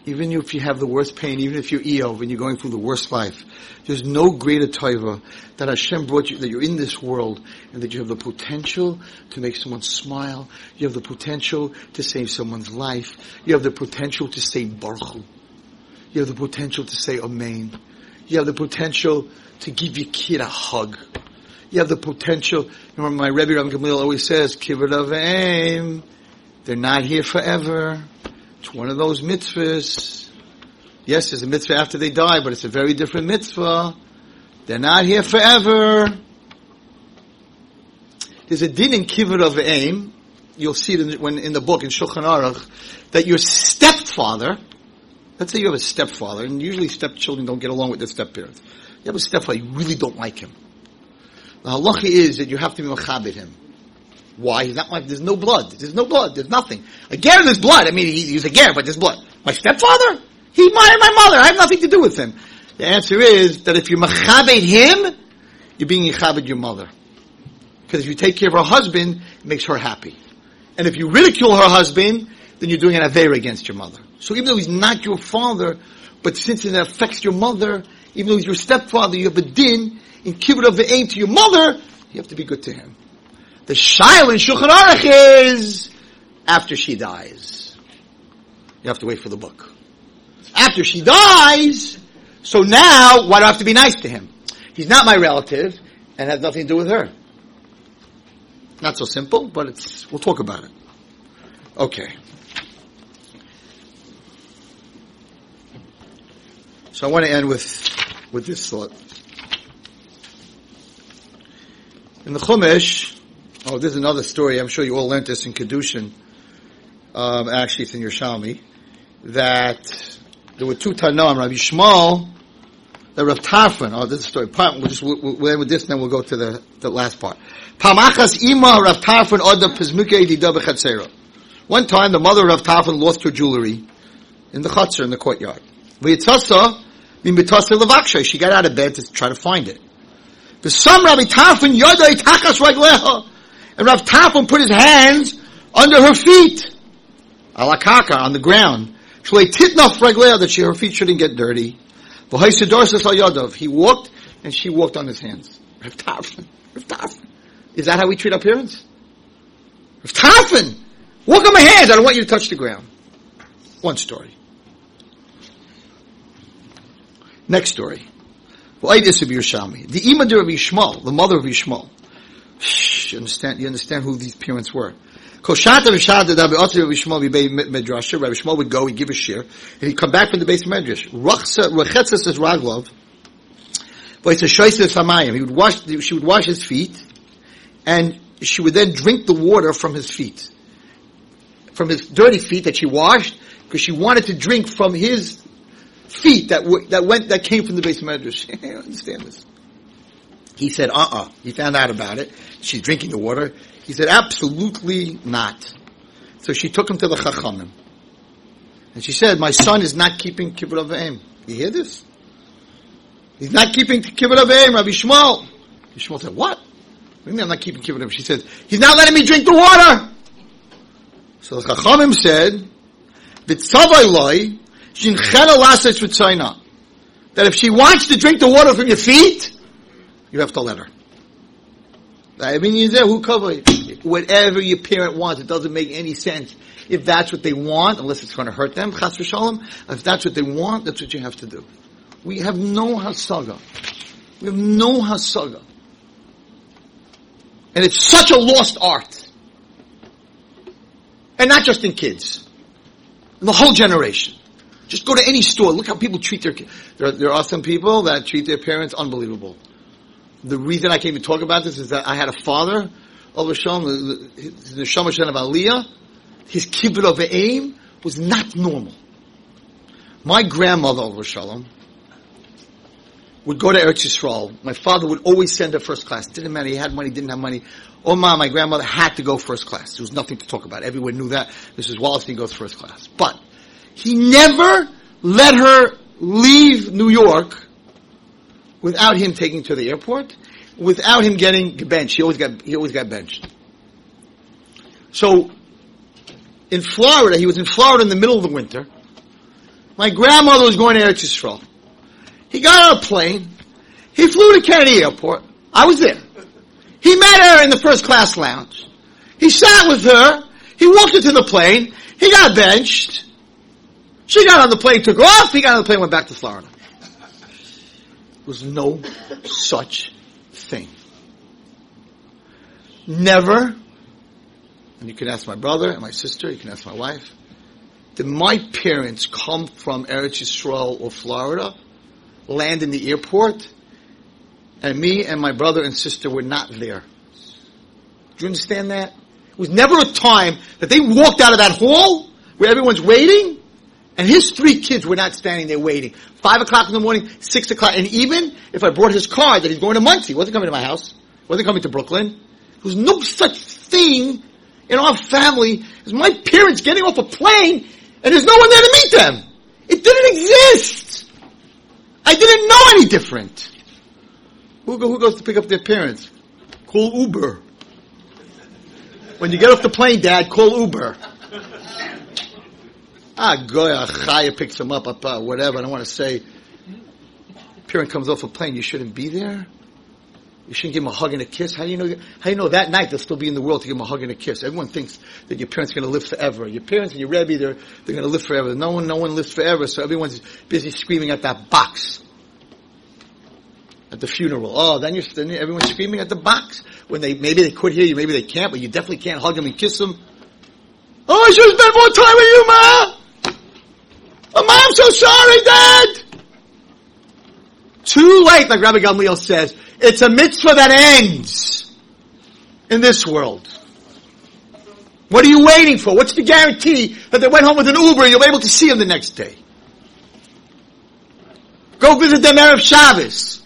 Speaker 3: Even if you have the worst pain, even if you're Eov and you're going through the worst life, there's no greater taiva that Hashem brought you, that you're in this world and that you have the potential to make someone smile. You have the potential to save someone's life. You have the potential to say Baruch. You have the potential to say Amen. You have the potential to give your kid a hug. You have the potential, remember my Rebbe Ram Gamliel always says, aim. They're not here forever. It's one of those mitzvahs. Yes, there's a mitzvah after they die, but it's a very different mitzvah. They're not here forever. There's a din in Kibbud Av Va'eim. You'll see it in, the- when, in the book in Shulchan Aruch that your stepfather. Let's say you have a stepfather, and usually stepchildren don't get along with their stepparents. You have a stepfather, you really don't like him. The halacha is that you have to be machabed him. Why? He's not like, there's no blood. There's no blood. There's nothing. Again, there's blood. I mean, he, he's a ger, but there's blood. My stepfather? He married my mother. I have nothing to do with him. The answer is that if you machabed him, you're being yichabed your mother. Because if you take care of her husband, it makes her happy. And if you ridicule her husband, then you're doing an aveira against your mother. So even though he's not your father, but since it affects your mother, even though he's your stepfather, you have a din in kibbud av va'eim to your mother, you have to be good to him. The shail in Shulchan Aruch is after she dies. You have to wait for the book. After she dies, so now why do I have to be nice to him? He's not my relative and has nothing to do with her. Not so simple, but it's, we'll talk about it. Okay. So I want to end with, with this thought. In the Chumash, oh, there's another story. I'm sure you all learned this in Kedushin. Um, actually, it's in Yerushalmi. That there were two Tanoim, Rabbi Shmuel, the Rav Tarfon. Oh, this is a story. Part, we'll just we'll, we'll end with this, and then we'll go to the, the last part. Pamachas ima Rav. One time, the mother of Rav Tarfon lost her jewelry in the chutzner in the courtyard. She got out of bed to try to find it. The some Rabbi Tarfon yoda itakas ragleha. And Rav Tarfon put his hands under her feet. Alakaka, on the ground. That she, her feet shouldn't get dirty. He walked, and she walked on his hands. Rav Tarfon. Rav Tarfon. Is that how we treat our parents? Rav Tarfon! Walk on my hands, I don't want you to touch the ground. One story. Next story. The Imad of Yishmael, the mother of Yishmael. Shh, You understand, you understand who these parents were. Rabbi Yishmael would go, he'd give a shir, and he'd come back from the beis hamedrash. Rachetza says raglov. But it's a shoyse samayim. He would wash, she would wash his feet, and she would then drink the water from his feet. From his dirty feet that she washed, because she wanted to drink from his feet that that went that came from the beis hamedrash. [LAUGHS] I understand this. He said, "Uh-uh." He found out about it. She's drinking the water. He said, "Absolutely not." So she took him to the chachamim, and she said, "My son is not keeping kibbud av va'eim. You hear this? He's not keeping kibbud av va'eim." Rabbi Shmuel. Rabbi Shmuel said, "What? What I'm not keeping kibbud av va'eim?" She said, "He's not letting me drink the water." So the chachamim said. That if she wants to drink the water from your feet, you have to let her. I mean, you there, who cover whatever your parent wants. It doesn't make any sense. If that's what they want, unless it's going to hurt them, chas v'shalom, if that's what they want, that's what you have to do. We have no hasaga. We have no hasaga. And it's such a lost art. And not just in kids. In the whole generation. Just go to any store. Look how people treat their kids. There, there are some people that treat their parents unbelievable. The reason I came to talk about this is that I had a father, Al Shalom, the, Shamash of Aliyah. His kibbud av va'eim was not normal. My grandmother, Al Shalom, would go to Eretz Yisrael. My father would always send her first class. Didn't matter. He had money, didn't have money. Oh Oma, my grandmother had to go first class. There was nothing to talk about. Everyone knew that. Mrs. Wallerstein goes first class. But he never let her leave New York without him taking to the airport, without him getting benched. He always got he always got benched. So in Florida, he was in Florida in the middle of the winter. My grandmother was going to Eretz Yisrael. He got on a plane. He flew to Kennedy Airport. I was there. He met her in the first class lounge. He sat with her. He walked into the plane. He got benched. She got on the plane, took off. He got on the plane, went back to Florida. Was no such thing. Never, and you can ask my brother and my sister, you can ask my wife, did my parents come from Eretz Yisrael or Florida, land in the airport, and me and my brother and sister were not there. Do you understand that? It was never a time that they walked out of that hall where everyone's waiting, and his three kids were not standing there waiting. Five o'clock in the morning, six o'clock, and even if I brought his car that he's going to he wasn't coming to my house, wasn't coming to Brooklyn. There was no such thing in our family as my parents getting off a plane and there's no one there to meet them. It didn't exist. I didn't know any different. Who, who goes to pick up their parents? Call Uber. When you get off the plane, Dad, call Uber. Ah, Goya Chaya picks him up, up uh, whatever. I don't want to say. Parent comes off a plane, you shouldn't be there. You shouldn't give him a hug and a kiss. How do you know? How do you know that night they'll still be in the world to give him a hug and a kiss? Everyone thinks that your parents are going to live forever. Your parents and your Rebbe, they're they're going to live forever. No one, no one lives forever. So everyone's busy screaming at that box at the funeral. Oh, then you're then everyone's screaming at the box when they maybe they could hear you, maybe they can't, but you definitely can't hug them and kiss them. Oh, I should spent more time with you, ma. Ma, I'm so sorry, Dad. Too late, like Rabbi Gamliel says. It's a mitzvah that ends in this world. What are you waiting for? What's the guarantee that they went home with an Uber and you'll be able to see them the next day? Go visit them Erev Shabbos.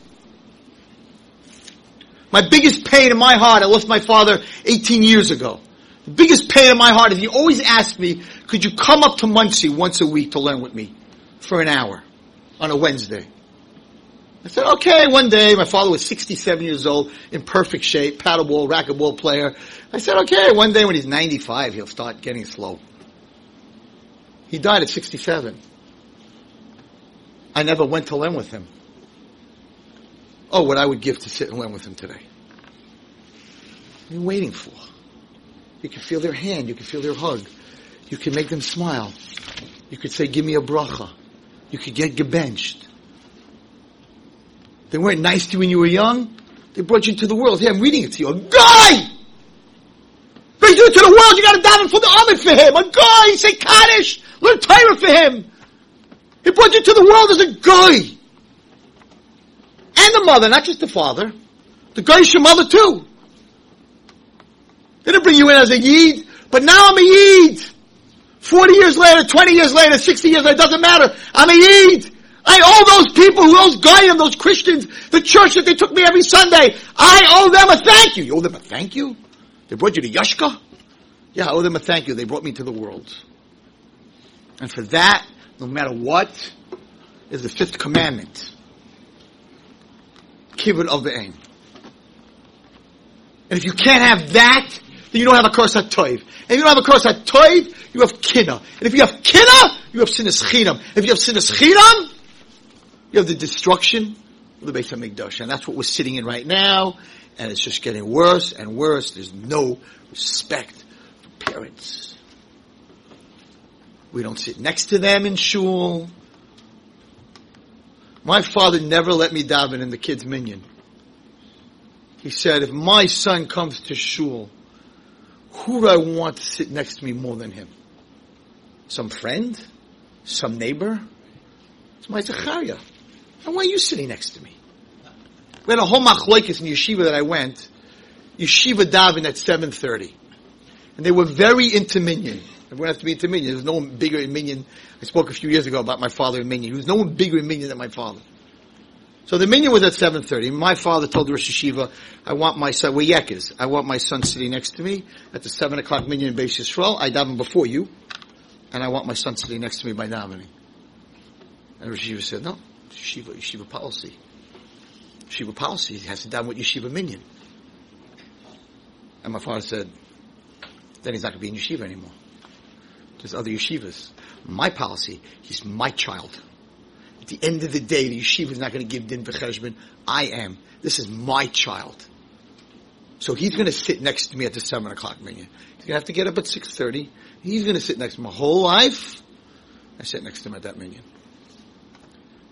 Speaker 3: My biggest pain in my heart, I lost my father 18 years ago. Biggest pain in my heart is he always asked me, could you come up to Monsey once a week to learn with me for an hour on a Wednesday? I said, okay, one day, my father was 67 years old, in perfect shape, paddleball, racquetball player. I said, okay, one day when he's 95, he'll start getting slow. He died at 67. I never went to learn with him. Oh, what I would give to sit and learn with him today. What are you waiting for? You can feel their hand, you can feel their hug. You can make them smile. You could say, give me a bracha. You could get gebenched. They weren't nice to you when you were young. They brought you into the world. Here, I'm reading it to you. A guy! Brings you to the world, you gotta daven for the army for him. A guy! Say Kaddish! Learn Torah for him! He brought you to the world as a guy! And the mother, not just the father. The guy is your mother too. They didn't bring you in as a Yid, but now I'm a Yid. 40 years later, 20 years later, 60 years later, it doesn't matter. I'm a Yid. I owe those people, those Goyim, those Christians, the church that they took me every Sunday, I owe them a thank you. You owe them a thank you? They brought you to Yashka? Yeah, I owe them a thank you. They brought me to the world. And for that, no matter what, is the fifth commandment. Kibbud Av Va'eim. And if you can't have that, then you don't have hakaras hatoiv. And if you don't have hakaras hatoiv, you have kina. And if you have kina, you have sinas chinam. If you have sinas chinam, you have the destruction of the Beit HaMikdash. And that's what we're sitting in right now. And it's just getting worse and worse. There's no respect for parents. We don't sit next to them in shul. My father never let me daven in the kids' minyan. He said, if my son comes to shul, who do I want to sit next to me more than him? Some friend? Some neighbor? It's my Zachariah. And why are you sitting next to me? We had a whole machlokes in yeshiva that I went. Yeshiva daven at 7.30. And they were very into minyan. Everyone has to be into minyan. There's no one bigger in minyan. I spoke a few years ago about my father in minyan. There was no one bigger in minyan than my father. So the minyan was at 7.30. My father told the Rosh Yeshiva, I want my son, we're yekas. I want my son sitting next to me at the 7 o'clock minyan in Beis Yisrael. I daven before you. And I want my son sitting next to me by davening. And Rosh Yeshiva said, no, yeshiva, yeshiva policy. Yeshiva policy has to daven with yeshiva minyan. And my father said, then he's not going to be in yeshiva anymore. There's other yeshivas. My policy, he's my child. The end of the day, the yeshiva is not going to give din v'cheshbon. I am. This is my child. So he's going to sit next to me at the seven o'clock minyan. He's going to have to get up at six thirty. He's going to sit next to me my whole life. I sit next to him at that minyan.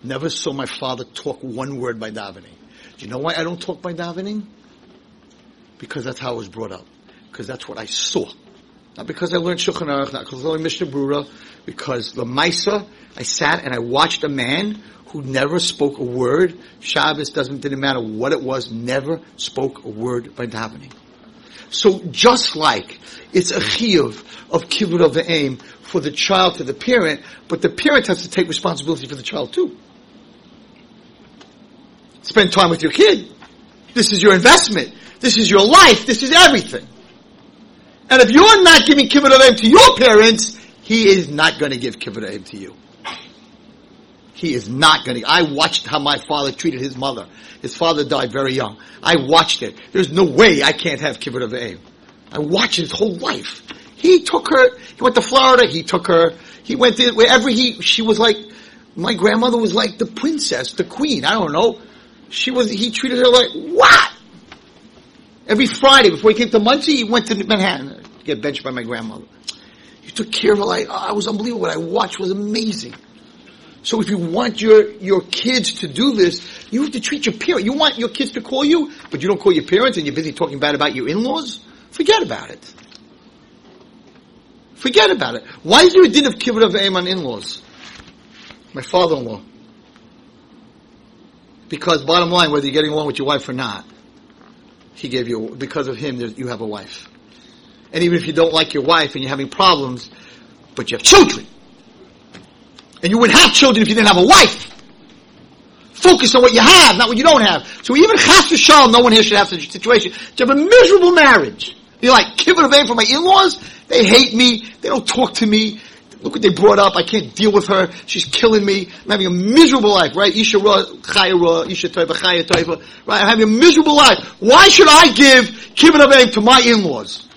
Speaker 3: Never saw my father talk one word by davening. Do you know why I don't talk by davening? Because that's how I was brought up. Because that's what I saw. Not because I learned Shulchan Aruch, not because I learned Mishnah Brura, Because the Maisa, I sat and I watched a man who never spoke a word. Shabbos doesn't, didn't matter what it was, never spoke a word by davening. So just like it's a chiyuv of kibbud av va'eim for the child to the parent, but the parent has to take responsibility for the child too. Spend time with your kid. This is your investment. This is your life. This is everything. And if you're not giving kibbud av va'eim to your parents, he is not going to give kibbut of to you. He is not going to. I watched how my father treated his mother. His father died very young. I watched it. There's no way I can't have kibbud av va'eim. I watched his whole life. He took her. He went to Florida. He took her. He went to wherever he. She was like. My grandmother was like the princess, the queen. I don't know. She was. He treated her like what? Every Friday before he came to Monsey, he went to Manhattan to get benched by my grandmother. He took care of oh, it was unbelievable. What I watched was amazing. So if you want your, your kids to do this, you have to treat your parents. You want your kids to call you, but you don't call your parents and you're busy talking bad about your in-laws? Forget about it. Forget about it. Why is there a din of kibbud av va'eim on in-laws? My father-in-law. Because bottom line, whether you're getting along with your wife or not, he gave you, because of him, you have a wife. And even if you don't like your wife and you're having problems, but you have children, and you wouldn't have children if you didn't have a wife. Focus on what you have, not what you don't have. So even chas v'shalom, no one here should have such a situation. To have a miserable marriage. You're like, give it away from my in-laws? They hate me. They don't talk to me. Look what they brought up. I can't deal with her. She's killing me. I'm having a miserable life, right? Isha ra, chaya ra, isha toiva, chaya toiva. Right? I'm having a miserable life. Why should I give kibbud av va'eim to my in-laws?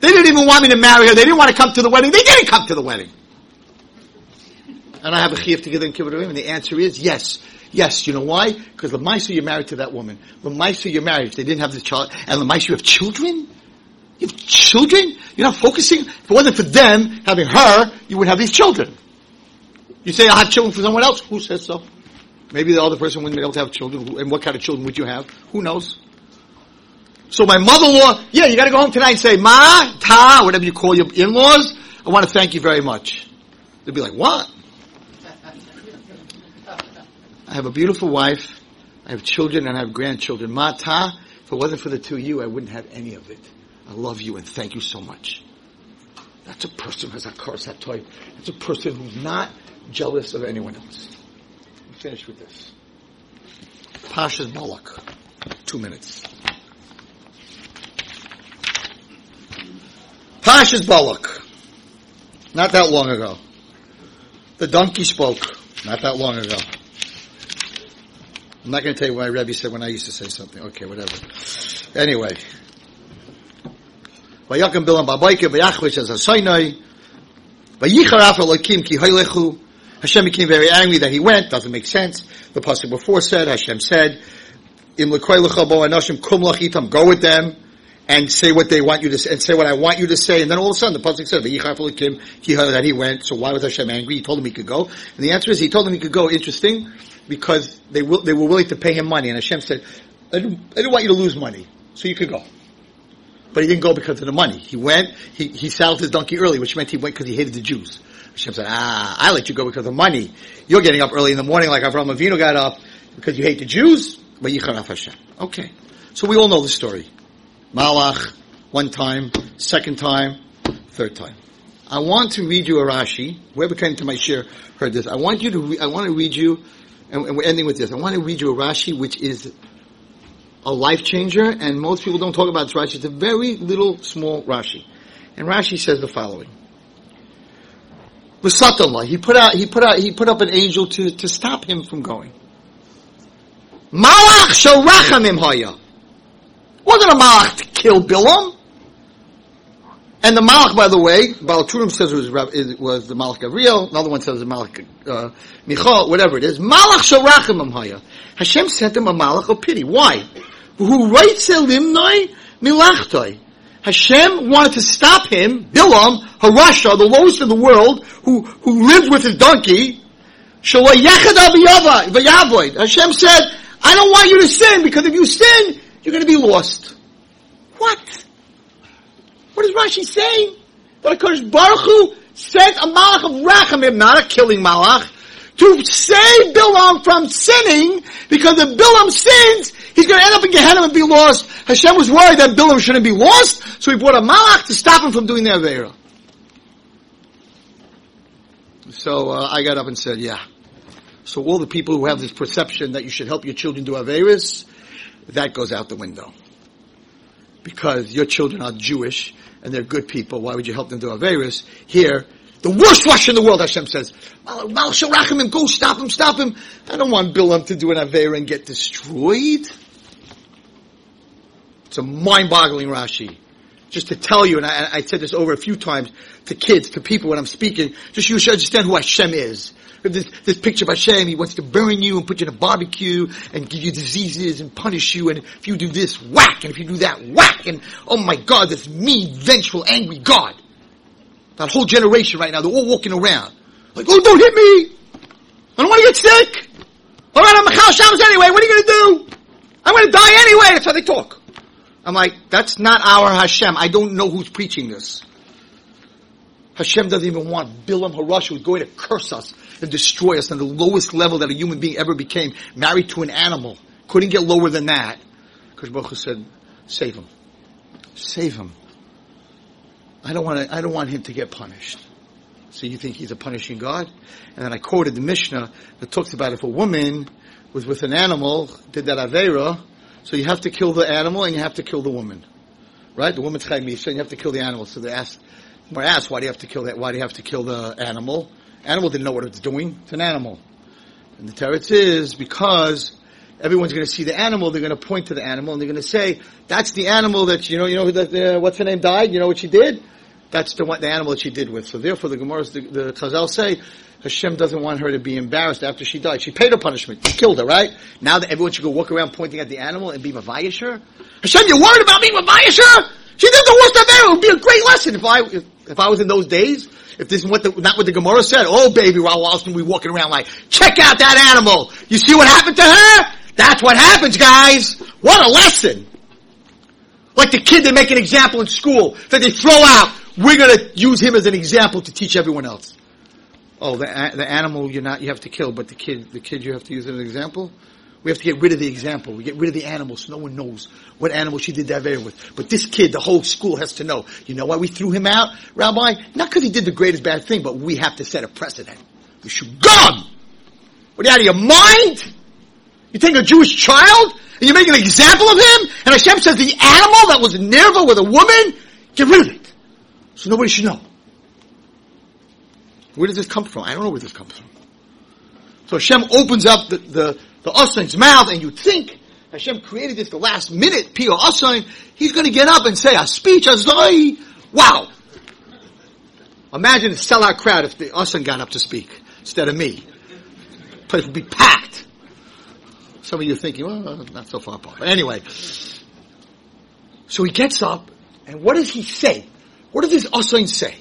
Speaker 3: They didn't even want me to marry her. They didn't want to come to the wedding. They didn't come to the wedding and I have a chiyuv to give them kibbutz And the answer is yes. Yes, you know why? Because the Lamaisa you're married to that woman. The Lamaisa you're married, they didn't have the child, and the Lamaisa you have children? You have children? You're not focusing? If it wasn't for them having her, you would have these children. You say, I have children for someone else? Who says so? Maybe the other person wouldn't be able to have children. And what kind of children would you have? Who knows? So my mother-in-law, yeah, you gotta go home tonight and say, Ma, Ta, whatever you call your in-laws, I want to thank you very much. They'd be like, what? I have a beautiful wife. I have children and I have grandchildren. Ma, Ta, if it wasn't for the two of you, I wouldn't have any of it. I love you and thank you so much. That's a person who has a type. That's a person who's not jealous of anyone else. I'm finished with this. Parshas Balak. Two minutes. Parshas Balak. Not that long ago. The donkey spoke. Not that long ago. I'm not going to tell you what my Rebbe said when I used to say something. Okay, whatever. Anyway. Vayakim bilam babayke vayachvish as a soinoi. Vayichar af Elokim ki hoylechu. Hashem became very angry that he went. Doesn't make sense. The pasuk before said, Hashem said, Im lekoy lecha bo kum lachitam, go with them and say what they want you to say, and say what I want you to say. And then all of a sudden the pasuk said, "Vayichar Elokim ki that he went. So why was Hashem angry? He told him he could go. And the answer is, he told him he could go. Interesting because they will, they were willing to pay him money. And Hashem said, I didn't, I didn't want you to lose money, so you could go. But he didn't go because of the money. He went, he, he saddled his donkey early, which meant he went because he hated the Jews. Hashem said, ah, I let you go because of money. You're getting up early in the morning like Avraham Avinu got up because you hate the Jews, but Yicharaf Hashem. Okay. So we all know the story. Malach, one time, second time, third time. I want to read you a Rashi. Whoever came to my shiur heard this. I want you to, re- I want to read you and, and we're ending with this. I want to read you a Rashi, which is a life changer, and most people don't talk about this Rashi. It's a very little, small Rashi. And Rashi says the following. V'satallah, he put out, he put out, he put up an angel to, to stop him from going. Malach shel rachamim haya. Wasn't a malach to kill Bilam. And the Malach, by the way, Baal Turim says it was, it was the Malach Gabriel. Another one says the Malach uh, Michal, whatever it is. Malach Sharachim Amhaya. Hashem sent him a Malach of pity. Why? Who writes Elimnoi Milachtoi. Hashem wanted to stop him, Bilam, Harasha, the lowest in the world, who, who lived with his donkey. Hashem said, I don't want you to sin, because if you sin, you're going to be lost. What? What is Rashi saying? That Akash Baruch Hu sent a malach of rachamim, not a killing malach, to save Bilam from sinning, because if Bilam sins, he's going to end up in Gehenna and be lost. Hashem was worried that Bilam shouldn't be lost, so he brought a malach to stop him from doing the Avera. So uh, I got up and said, yeah. So all the people who have this perception that you should help your children do Averis, that goes out the window. Because your children are Jewish and they're good people, why would you help them do Averis? Here, the worst rush in the world, Hashem says, Mal him, go stop him, stop him. I don't want Bilam to do an Avera and get destroyed. It's a mind-boggling Rashi. Just to tell you, and I, I said this over a few times to kids, to people when I'm speaking, just you should understand who Hashem is. This, this picture of Hashem, He wants to burn you and put you in a barbecue and give you diseases and punish you. And if you do this, whack. And if you do that, whack. And oh my God, this mean, vengeful, angry God. That whole generation right now, they're all walking around. Like, oh, don't hit me. I don't want to get sick. All right, I'm a Chal Shabbos anyway. What are you going to do? I'm going to die anyway. That's how they talk. I'm like, that's not our Hashem. I don't know who's preaching this. Hashem doesn't even want Bilam Harash who's going to curse us and destroy us on the lowest level that a human being ever became, married to an animal. Couldn't get lower than that. Because said, save him. Save him. I don't want to, I don't want him to get punished. So you think he's a punishing God? And then I quoted the Mishnah that talks about if a woman was with an animal, did that Avera, so you have to kill the animal and you have to kill the woman. Right? The woman's chayim and you have to kill the animal. So they asked, I asked, why do you have to kill that? Why do you have to kill the animal? Animal didn't know what it was doing. It's an animal. And the teretz is because everyone's going to see the animal, they're going to point to the animal and they're going to say, that's the animal that, you know, you know, that, what's her name died? You know what she did? That's the, the animal that she did with. So therefore the Gemara's, the, the Chazal say, Hashem doesn't want her to be embarrassed after she died. She paid her punishment. He killed her, right? Now that everyone should go walk around pointing at the animal and be Mavayish her? Hashem, you're worried about being Mavayish her? She did the worst of ever. It would be a great lesson if I, if, if I was in those days. If this is what the, not what the Gemara said. Oh baby, Raul Austin, we walking around like, check out that animal. You see what happened to her? That's what happens, guys. What a lesson. Like the kid they make an example in school that they throw out. We're gonna use him as an example to teach everyone else. Oh, the, the animal you're not, you have to kill, but the kid, the kid you have to use as an example? We have to get rid of the example. We get rid of the animals. no one knows what animal she did that with. But this kid, the whole school has to know. You know why we threw him out, Rabbi? Not because he did the greatest bad thing, but we have to set a precedent. We should gum! What are you out of your mind? You take a Jewish child and you make an example of him, and Hashem says the animal that was Nineveh with a woman, get rid of it. So nobody should know. Where does this come from? I don't know where this comes from. So Hashem opens up the, the, the Asain's mouth, and you think Hashem created this the last minute, Pio Asain, he's going to get up and say a speech, a Zoi. Wow. Imagine the sellout crowd if the Asain got up to speak instead of me. Place would be packed. Some of you are thinking, well, uh, not so far apart. But anyway. So he gets up, and what does he say? What does this Asain say?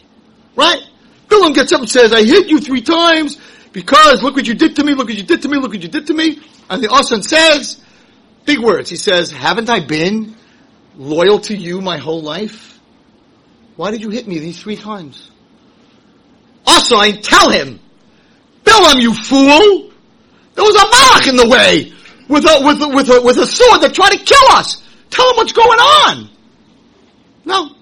Speaker 3: Right? Bilam gets up and says, I hit you three times, because look what you did to me, look what you did to me, look what you did to me. And the Asan says, big words, he says, haven't I been loyal to you my whole life? Why did you hit me these three times? Asan, tell him, Bilam, you fool! There was a malach in the way with a, with a, with a, with a sword that tried to kill us. Tell him what's going on. No.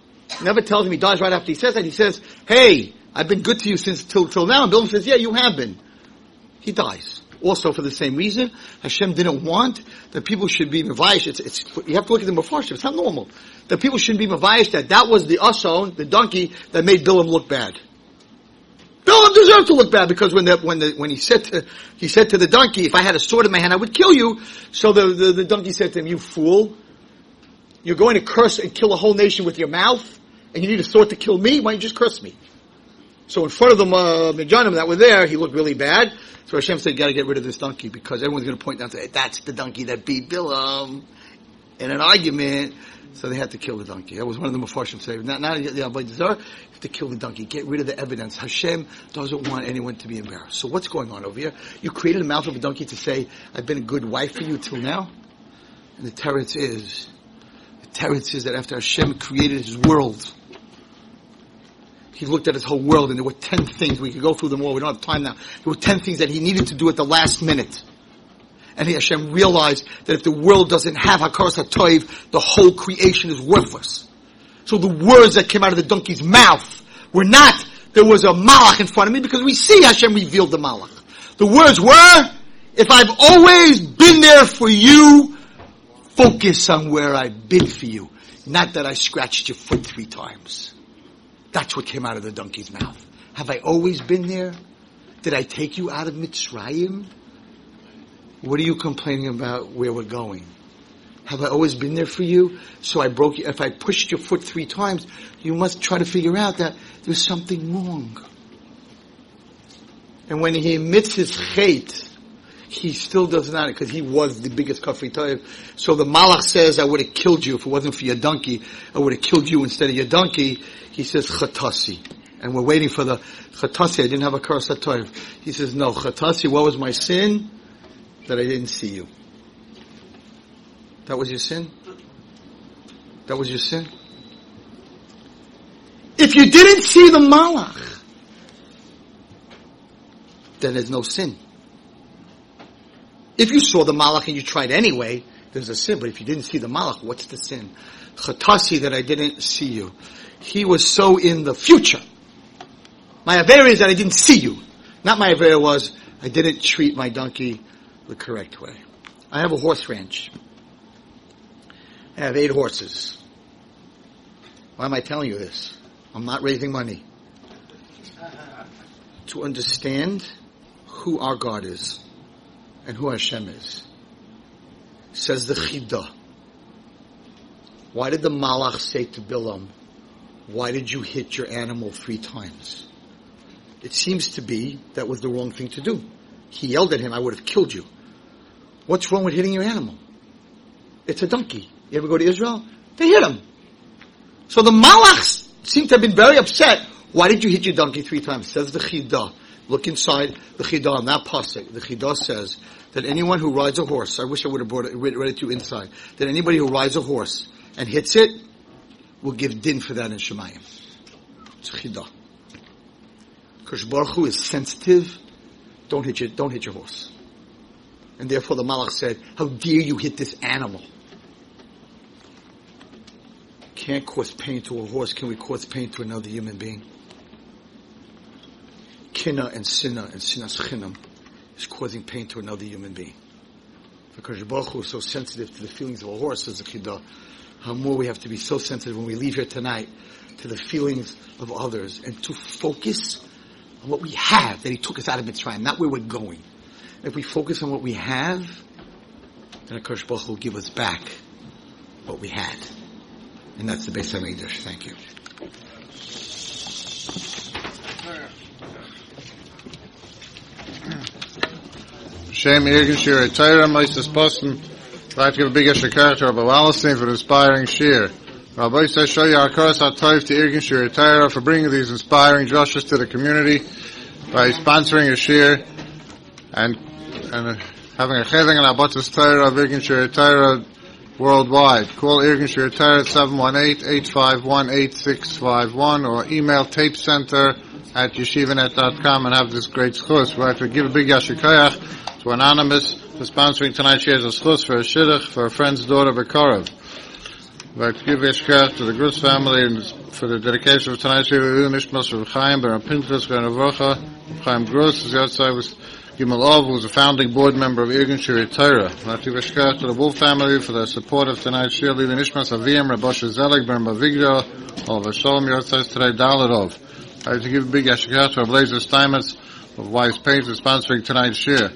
Speaker 3: Never tells him he dies right after he says that. He says, hey, I've been good to you since till, till now. And Bilam says, yeah, you have been. He dies. Also for the same reason, Hashem didn't want that people should be Mavayish. It's, it's, you have to look at the Mepharshim. It's not normal. That people shouldn't be Mavayish that that was the Ason, the donkey, that made Bilam look bad. Bilam deserved to look bad because when the, when the, when he said to, he said to the donkey, if I had a sword in my hand, I would kill you. So the, the, the donkey said to him, you fool. You're going to curse and kill a whole nation with your mouth, and you need a sword to kill me? Why don't you just curse me? So in front of the uh, that were there, he looked really bad. So Hashem said, you gotta get rid of this donkey because everyone's gonna point out, say, that's the donkey that beat Bilam in an argument. So they had to kill the donkey. That was one of the Mepharshim say, not, not the Avodah you have to kill the donkey, get rid of the evidence. Hashem doesn't want anyone to be embarrassed. So what's going on over here? You created a mouth of a donkey to say, I've been a good wife for you till now? And the teretz is, the teretz is that after Hashem created his world, he looked at his whole world and there were 10 things. We could go through them all. We don't have time now. There were 10 things that he needed to do at the last minute. And Hashem realized that if the world doesn't have Hakaras HaToiv, the whole creation is worthless. So the words that came out of the donkey's mouth were not, there was a malach in front of me because we see Hashem revealed the malach. The words were, if I've always been there for you, focus on where I've been for you. Not that I scratched your foot three times. That's what came out of the donkey's mouth. Have I always been there? Did I take you out of Mitzrayim? What are you complaining about where we're going? Have I always been there for you? So I broke you. If I pushed your foot three times, you must try to figure out that there's something wrong. And when he admits his hate, he still does not, because he was the biggest kafui toiv. So the malach says, I would have killed you if it wasn't for your donkey. I would have killed you instead of your donkey. He says, chatasi. And we're waiting for the chatasi. I didn't have a toiv. He says, no, chatasi, what was my sin? That I didn't see you. That was your sin? That was your sin? If you didn't see the malach, then there's no sin. If you saw the malach and you tried anyway, there's a sin. But if you didn't see the malach, what's the sin? Chatasi that I didn't see you. He was so in the future. My avera is that I didn't see you. Not my avera was I didn't treat my donkey the correct way. I have a horse ranch. I have eight horses. Why am I telling you this? I'm not raising money. To understand who our God is and who Hashem is. Says the Chidah. Why did the Malach say to Bilam, why did you hit your animal three times? It seems to be that was the wrong thing to do. He yelled at him, I would have killed you. What's wrong with hitting your animal? It's a donkey. You ever go to Israel? They hit him. So the Malachs seem to have been very upset. Why did you hit your donkey three times? Says the Chidah. Look inside the Chidah, that pasuk. The Chidah says that anyone who rides a horse, I wish I would have brought it, read it to you inside, that anybody who rides a horse and hits it will give din for that in Shemayim. It's Chidah. Because Baruch Hu is sensitive. Don't hit your, don't hit your horse. And therefore the Malach said, how dare you hit this animal? Can't cause pain to a horse. Can we cause pain to another human being? Kina and Sinna and Sinas Chinam is causing pain to another human being. Because Baruch Hu is so sensitive to the feelings of a horse as a chidah, how more we have to be so sensitive when we leave here tonight to the feelings of others and to focus on what we have that He took us out of Mitzrayim, not where we're going. If we focus on what we have, then Akash Baruch will give us back what we had. And that's the Beis HaMikdash. Thank you.
Speaker 2: Shem Irgun Shiurei Torah Moses Boston. I'd like to give a big shakar to Rabbi Wallerstein for the inspiring shiur. Rabbi your Akaras HaToiv to Irgun Shiurei Torah for bringing these inspiring drushes to the community by sponsoring a shiur and, and having a cheding and Hafatzas Torah of Irgun Shiurei Torah worldwide. Call Irgun Shiurei Torah at 718-851-8651 or email tapecenter at yeshivanet.com and have this great schus. We'd like to give a big yashikayach to Anonymous for sponsoring tonight's shiur's schus for a shidduch for a friend's daughter, Bekarov. To the Grus family and for the dedication of tonight's shiur, Nishmas of Chaim, Baron Pinchas, Granavocha, Chaim Grus, as outside was Gimel Ov, who was a founding board member of Irgun Shiurei Torah. To the Wolf family for their support of tonight's shiur, Lili Nishmas Aviyam, Rabosha Zelig, Baron Bavigdo, Oliver Shalom, Yotzai today, Daladov. I'd like to give a big yashikayach to Blazer Steinmetz of Wise Paint for sponsoring tonight's shiur.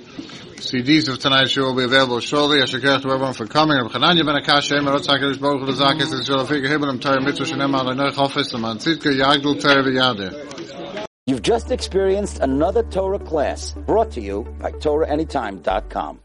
Speaker 2: CDs of tonight's show will be available shortly. Yashikayach to everyone for coming. Reb Chananya ben Baruch Mitzvah Yagdul V'Yadeh.
Speaker 1: You've just experienced another Torah class brought to you by TorahAnytime.com.